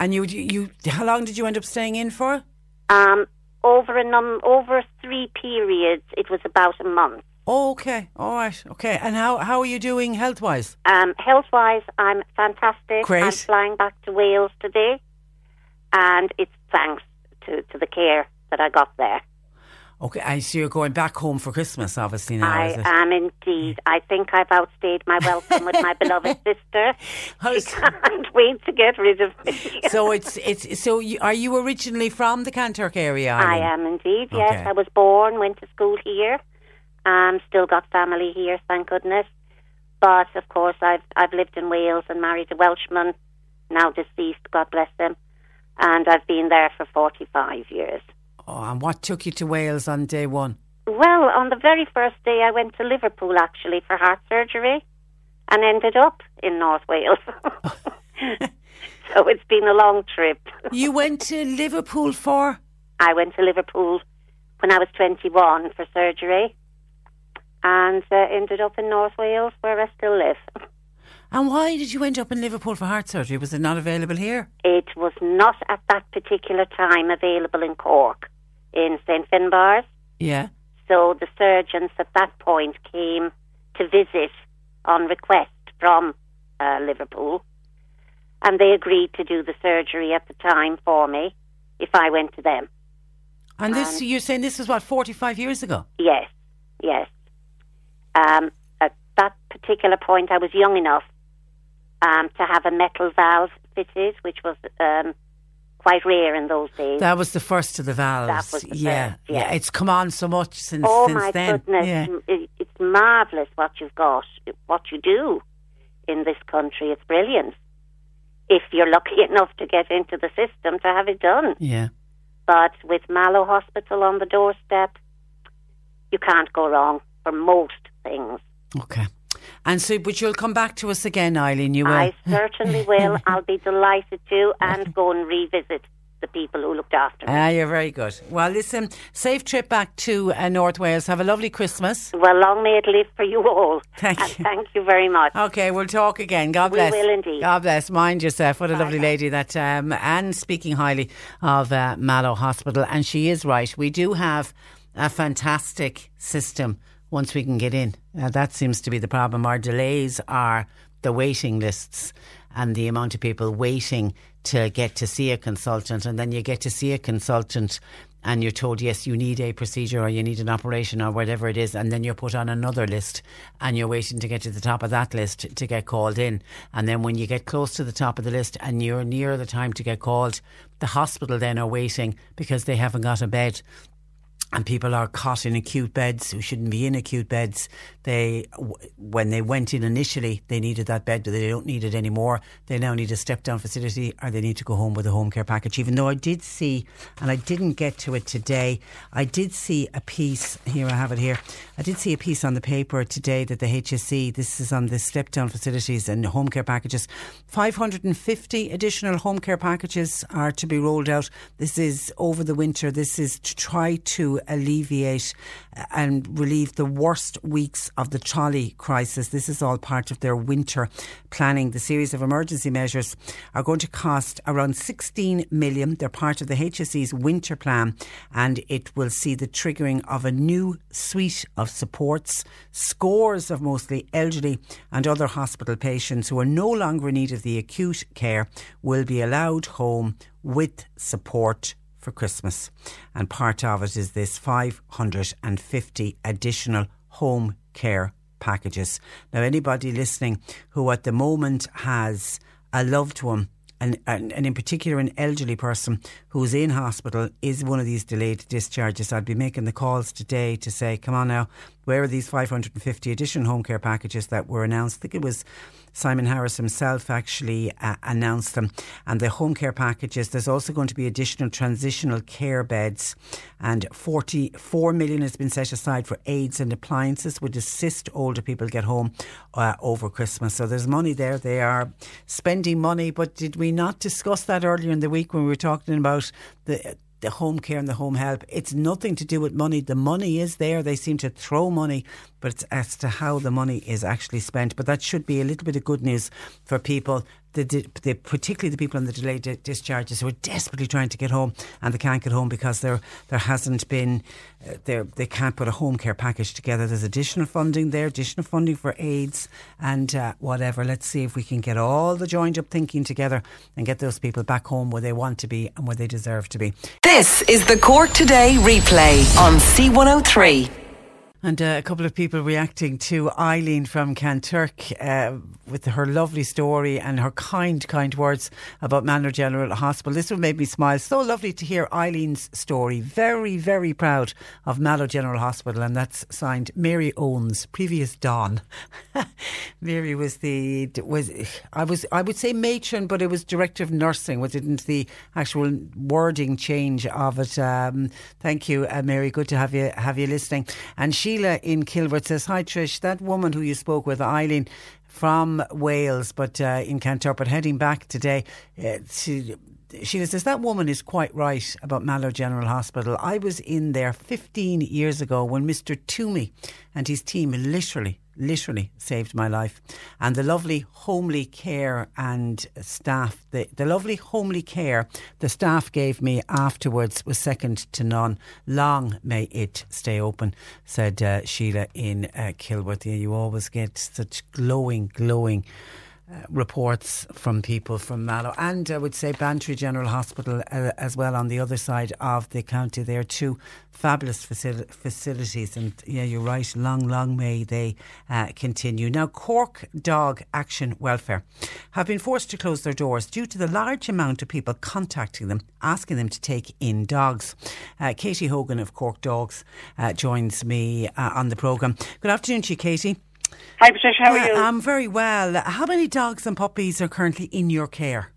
S3: And you you how long did you end up staying in for?
S15: Um, over a num- over three periods, it was about a month.
S3: Oh, okay. All right. Okay. And how how are you doing health wise?
S15: Um, health wise, I'm fantastic.
S3: Great.
S15: I'm flying back to Wales today, and it's thanks to, to the care that I got there.
S3: Okay. I see you're going back home for Christmas, obviously now.
S15: I am indeed. I think I've outstayed my welcome with my beloved <laughs> sister. <laughs> She can't <laughs> wait to get rid of me.
S3: so it's it's so you, are you originally from the Kanturk area?
S15: I
S3: Eileen?
S15: am indeed. Yes,
S3: Okay.
S15: I was born, went to school here, um, still got family here, thank goodness. But of course, I've I've lived in Wales and married a Welshman, now deceased, God bless him, and I've been there for forty five years.
S3: Oh, and what took you to Wales on day one?
S15: Well, on the very first day, I went to Liverpool actually for heart surgery, and ended up in North Wales. <laughs> <laughs> so it's been a long trip.
S3: You went to Liverpool for?
S15: I went to Liverpool when I was 21 for surgery and uh, ended up in North Wales where I still live. <laughs>
S3: And why did you end up in Liverpool for heart surgery? Was it not available here?
S15: It was not at that particular time available in Cork, in St Finbarr's.
S3: Yeah.
S15: So the surgeons at that point came to visit on request from uh, Liverpool, and they agreed to do the surgery at the time for me if I went to them.
S3: And this
S15: And-
S3: you're saying this was what forty five years ago?
S15: Yes, yes. Um, at that particular point, I was young enough um, to have a metal valve fitted, which was um, quite rare in those days.
S3: That was the first of the valves.
S15: The
S3: yeah,
S15: first, yeah.
S3: It's come on so much since
S15: oh
S3: since
S15: my
S3: then.
S15: goodness,
S3: Yeah.
S15: It's marvelous what you've got, what you do in this country. It's brilliant. If you're lucky <laughs> enough to get into the system to have it done.
S3: Yeah.
S15: But with Mallow Hospital on the doorstep, you can't go wrong for most things.
S3: Okay. And so, but you'll come back to us again, Eileen. You will.
S15: I certainly will. <laughs> I'll be delighted to and <laughs> go and revisit the people who looked after me.
S3: Ah, you're very good. Well, listen, safe trip back to uh, North Wales. Have a lovely Christmas.
S15: Well, long may it live for you all. <laughs>
S3: Thank
S15: and Thank you very much.
S3: Okay, we'll talk again. God bless.
S15: We will indeed.
S3: God bless. Mind yourself. What a lovely lady that. Um, and speaking highly of uh, Mallow Hospital, and she is right. We do have a fantastic system once we can get in. Uh, that seems to be the problem. Our delays are the waiting lists and the amount of people waiting to get to see a consultant, and then you get to see a consultant and you're told, yes, you need a procedure or you need an operation or whatever it is, and then you're put on another list and you're waiting to get to the top of that list to get called in. And then when you get close to the top of the list and you're near the time to get called, the hospital then are waiting because they haven't got a bed and people are caught in acute beds who shouldn't be in acute beds. They, when they went in initially, they needed that bed, but they don't need it anymore. They now need a step down facility, or they need to go home with a home care package. Even though I did see, and I didn't get to it today, I did see a piece. Here I have it here. I did see a piece on the paper today that the HSE. This is on the step down facilities and home care packages. 550 additional home care packages are to be rolled out. This is over the winter. This is to try to alleviate uh, and relieve the worst weeks of the trolley crisis. This is all part of their winter planning. The series of emergency measures are going to cost around 16 million. They're part of the HSE's winter plan and it will see the triggering of a new suite of supports. Scores of mostly elderly and other hospital patients who are no longer in need of the acute care will be allowed home with support for Christmas. And part of it is this 550 additional home care packages. Now, anybody listening who at the moment has a loved one and, and, and in particular an elderly person who's in hospital is one of these delayed discharges. I'd be making the calls today to say, come on now, where are these 550 additional home care packages that were announced? I think it was Simon Harris himself actually uh, announced them. And the home care packages, there's also going to be additional transitional care beds, and 44 million has been set aside for aids and appliances, which assist older people get home uh, over Christmas. So there's money there. They are spending money, but did we not discuss that earlier in the week when we were talking about the the home care and the home help. It's nothing to do with money. The money is there. They seem to throw money, but it's as to how the money is actually spent. But that should be a little bit of good news for people. The, the, particularly the people on the delayed discharges who are desperately trying to get home and they can't get home because there there hasn't been uh, there they can't put a home care package together. There's additional funding there, additional funding for aids and uh, whatever. Let's see if we can get all the joined up thinking together and get those people back home where they want to be and where they deserve to be.
S2: This is the Cork Today replay on C103.
S3: And uh, a couple of people reacting to Eileen from Kanturk uh, with her lovely story and her kind, kind words about Mallow General Hospital. This one made me smile. So lovely to hear Eileen's story. Very, very proud of Mallow General Hospital, and that's signed Mary Owens, previous Don. <laughs> Mary was the was I was I would say matron, but it was director of nursing. Was didn't the actual wording change of it? Um, thank you, uh, Mary. Good to have you have you listening. And she Sheila in Kilworth says, Hi Trish, that woman who you spoke with, Eileen, from Wales, but uh, in Kanturk, but heading back today. Uh, she, Sheila says that woman is quite right about Mallow General Hospital. I was in there 15 years ago when Mr. Toomey and his team literally literally saved my life. And the lovely homely care and staff, the, the lovely homely care the staff gave me afterwards was second to none. Long may it stay open, said uh, Sheila in uh, Kilworth. Yeah, you always get such glowing, glowing uh, reports from people from Mallow and I would say Bantry General Hospital uh, as well on the other side of the county. There are two fabulous facil- facilities, and yeah, you're right. Long, long may they uh, continue. Now, Cork Dog Action Welfare have been forced to close their doors due to the large amount of people contacting them, asking them to take in dogs. Uh, Katie Hogan of Cork Dogs uh, joins me on the programme. Good afternoon to you, Katie.
S11: Hi, Patricia. How are you?
S3: I'm very well. How many dogs and puppies are currently in your care?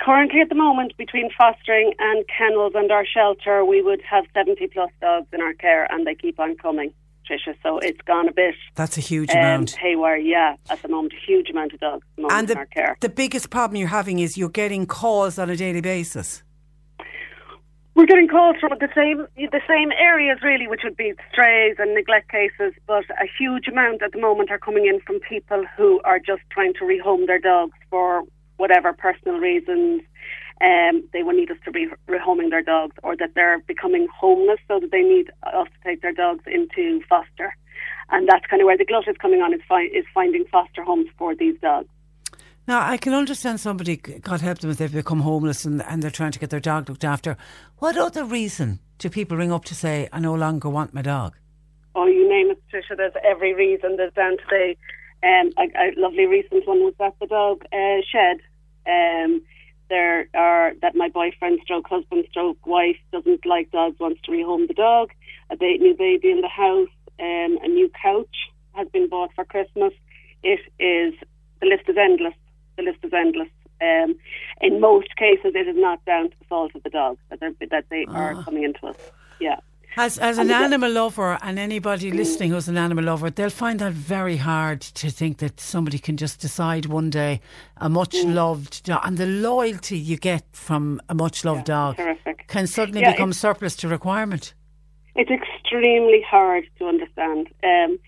S11: Currently, at the moment, between fostering and kennels and our shelter, we would have 70 plus dogs in our care, and they keep on coming. Tricia, so it's gone a bit.
S3: That's a huge um, amount.
S11: Haywire, yeah, at the moment, a huge amount of dogs the
S3: and the,
S11: in our care.
S3: The biggest problem you're having is you're getting calls on a daily basis.
S11: We're getting calls from the same the same areas really, which would be strays and neglect cases, but a huge amount at the moment are coming in from people who are just trying to rehome their dogs for whatever personal reasons. Um, they will need us to be rehoming their dogs, or that they're becoming homeless, so that they need us to take their dogs into foster, and that's kind of where the glut is coming on is, fi- is finding foster homes for these dogs.
S3: Now, I can understand somebody, God help them, if they've become homeless and, and they're trying to get their dog looked after. What other reason do people ring up to say, I no longer want my dog?
S11: Oh, you name it, Tricia. There's every reason. There's down to the um, a, a lovely recent one was that the dog uh, shed. Um, there are that my boyfriend, stroke husband, stroke wife doesn't like dogs, wants to rehome the dog. A ba- new baby in the house. Um, a new couch has been bought for Christmas. It is the list is endless the list is endless. Um, in most cases, it is not down to the fault of the dog that, that they oh. are coming into us. Yeah.
S3: As, as an animal lover and anybody listening who's an animal lover, they'll find that very hard to think that somebody can just decide one day a much mm. loved dog and the loyalty you get from a much loved yeah, dog
S11: terrific.
S3: can suddenly yeah, become surplus to requirement.
S11: It's extremely hard to understand. Um,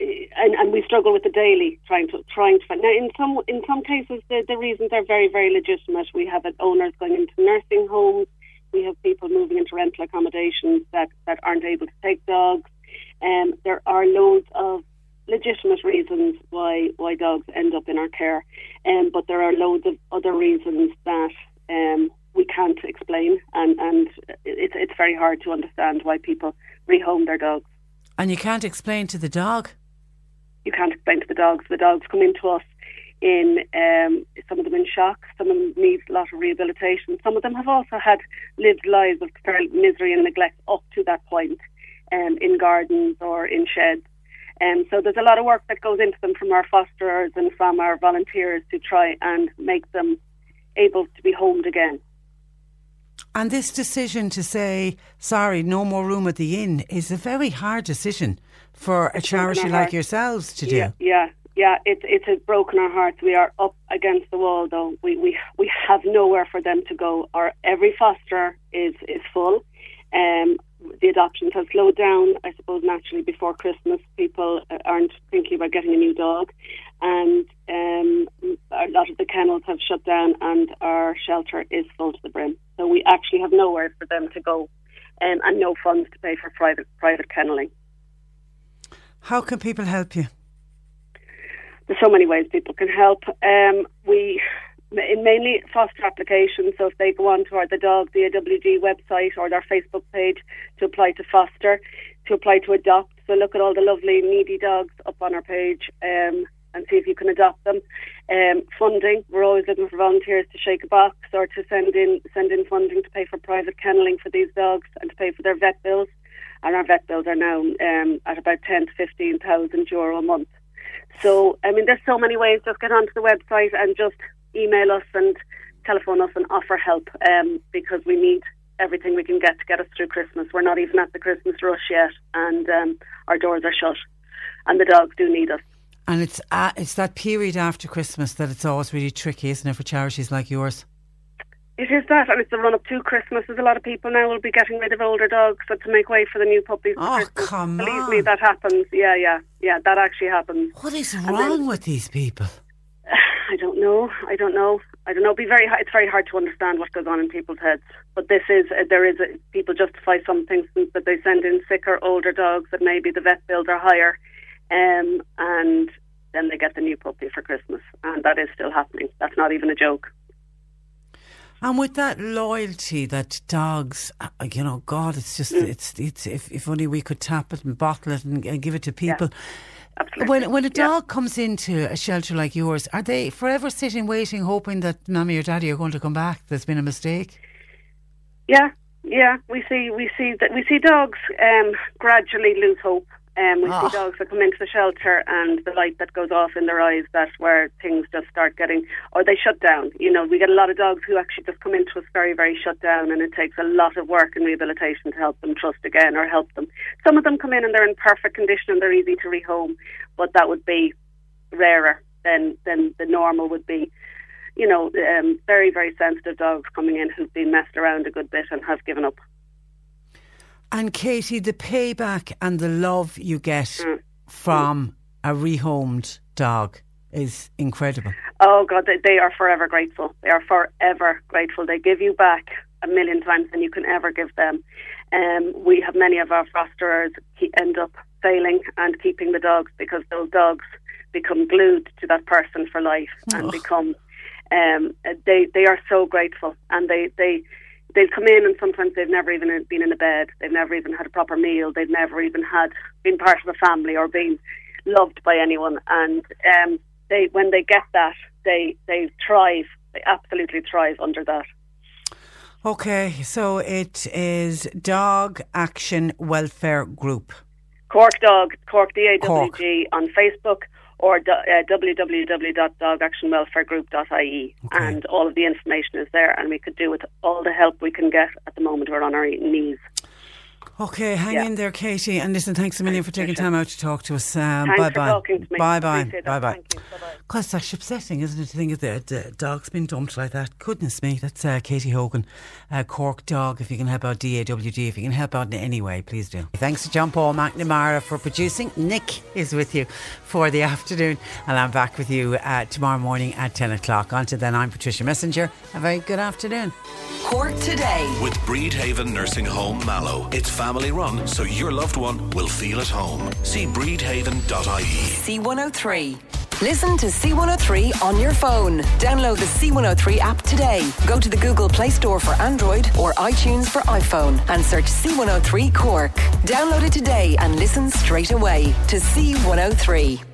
S11: and, and we struggle with the daily trying to trying to find now in some in some cases the, the reasons are very very legitimate. We have owners going into nursing homes. We have people moving into rental accommodations that, that aren't able to take dogs. Um, there are loads of legitimate reasons why why dogs end up in our care. Um, but there are loads of other reasons that um, we can't explain. And, and it's, it's very hard to understand why people rehome their dogs.
S3: And you can't explain to the dog
S11: you can't explain to the dogs. The dogs come into us in um, some of them in shock. Some of them need a lot of rehabilitation. Some of them have also had lived lives of misery and neglect up to that point, um, in gardens or in sheds. Um, so there's a lot of work that goes into them from our fosterers and from our volunteers to try and make them able to be homed again.
S3: And this decision to say, sorry, no more room at the inn is a very hard decision for a charity like yourselves to do.
S11: Yeah, yeah, yeah. It's it's has broken our hearts. We are up against the wall, though. We we we have nowhere for them to go. Our every foster is is full. Um, the adoptions have slowed down, I suppose, naturally before Christmas. People uh, aren't thinking about getting a new dog, and um, a lot of the kennels have shut down, and our shelter is full to the brim. So we actually have nowhere for them to go, um, and no funds to pay for private private kenneling.
S3: How can people help you?
S11: there's so many ways people can help. Um, we in mainly foster applications. So if they go on to our, the dog the AWG website or their Facebook page to apply to foster, to apply to adopt. So look at all the lovely needy dogs up on our page. Um, and see if you can adopt them. Um, funding, we're always looking for volunteers to shake a box or to send in send in funding to pay for private kenneling for these dogs and to pay for their vet bills. And our vet bills are now um, at about ten to fifteen thousand euro a month. So, I mean, there's so many ways. Just get onto the website and just email us and telephone us and offer help um, because we need everything we can get to get us through Christmas. We're not even at the Christmas rush yet, and um, our doors are shut, and the dogs do need us.
S3: And it's uh, it's that period after Christmas that it's always really tricky, isn't it, for charities like yours?
S11: It is that, and it's the run up to Christmas. There's a lot of people now will be getting rid of older dogs to make way for the new puppies.
S3: Oh,
S11: Christmas.
S3: come
S11: Believe
S3: on.
S11: me, that happens. Yeah, yeah, yeah. That actually happens.
S3: What is wrong
S11: then-
S3: with these people? <sighs>
S11: I don't know. I don't know. I don't know. Be very. It's very hard to understand what goes on in people's heads. But this is uh, there is a, people justify some things that they send in sicker, older dogs that maybe the vet bills are higher, um, and then they get the new puppy for Christmas, and that is still happening. That's not even a joke.
S3: And with that loyalty that dogs, uh, you know, God, it's just,
S11: Mm.
S3: it's, it's, if, if only we could tap it and bottle it and, and give it to people. When, when a dog comes into a shelter like yours, are they forever sitting waiting, hoping that mommy or daddy are going to come back? There's been a mistake.
S11: Yeah, yeah. We see we see that we see dogs um, gradually lose hope. Um, we
S3: Ah.
S11: see dogs that come into the shelter and the light that goes off in their eyes. That's where things just start getting, or they shut down. You know, we get a lot of dogs who actually just come into us very, very shut down, and it takes a lot of work and rehabilitation to help them trust again or help them. Some of them come in and they're in perfect condition and they're easy to rehome, but that would be rarer than than the normal would be you know, um, very, very sensitive dogs coming in who've been messed around a good bit and have given up.
S3: And Katie, the payback and the love you get
S11: Mm.
S3: from a rehomed dog is incredible.
S11: Oh, God, they, they are forever grateful. They are forever grateful. They give you back a million times than you can ever give them. Um, we have many of our fosterers end up failing and keeping the dogs because those dogs become glued to that person for life and
S16: Ugh.
S11: become. Um, they they are so grateful and they they they'll come in and sometimes they've never even been in a bed. They've never even had a proper meal. They've never even had been part of a family or been loved by anyone. And um, they when they get that, they they thrive. They absolutely thrive under that.
S3: Okay, so it is Dog Action Welfare Group.
S11: Cork Dog, Cork D A W G on Facebook or do, uh, www.dogactionwelfaregroup.ie, and all of the information is there. And we could do with all the help we can get at the moment. We're on our knees.
S3: Okay, hang
S11: Yeah.
S3: in there, Katie. And listen, thanks a million for taking time out to talk to us. Um,
S11: Thanks
S3: bye
S11: for
S3: bye.
S11: talking to me.
S3: Bye bye. Bye bye.
S11: Bye-bye.
S3: Because it's actually upsetting, isn't it, to think that the dog's been dumped like that? Goodness me, that's uh, Katie Hogan, uh, Cork Dog. If you can help out DAWD, if you can help out in any way, please do. Thanks to John Paul McNamara for producing. Nick is with you for the afternoon, and I'm back with you uh, tomorrow morning at 10 o'clock. Until then, I'm Patricia Messenger. A very good afternoon.
S2: Cork today.
S5: With Bredhaven Nursing Home Mallow. It's family run, so your loved one will feel at home. See bredhaven.ie.
S2: C103. Listen to C103 on your phone. Download the C103 app today. Go to the Google Play Store for Android or iTunes for iPhone and search C103 Cork. Download it today and listen straight away to C103.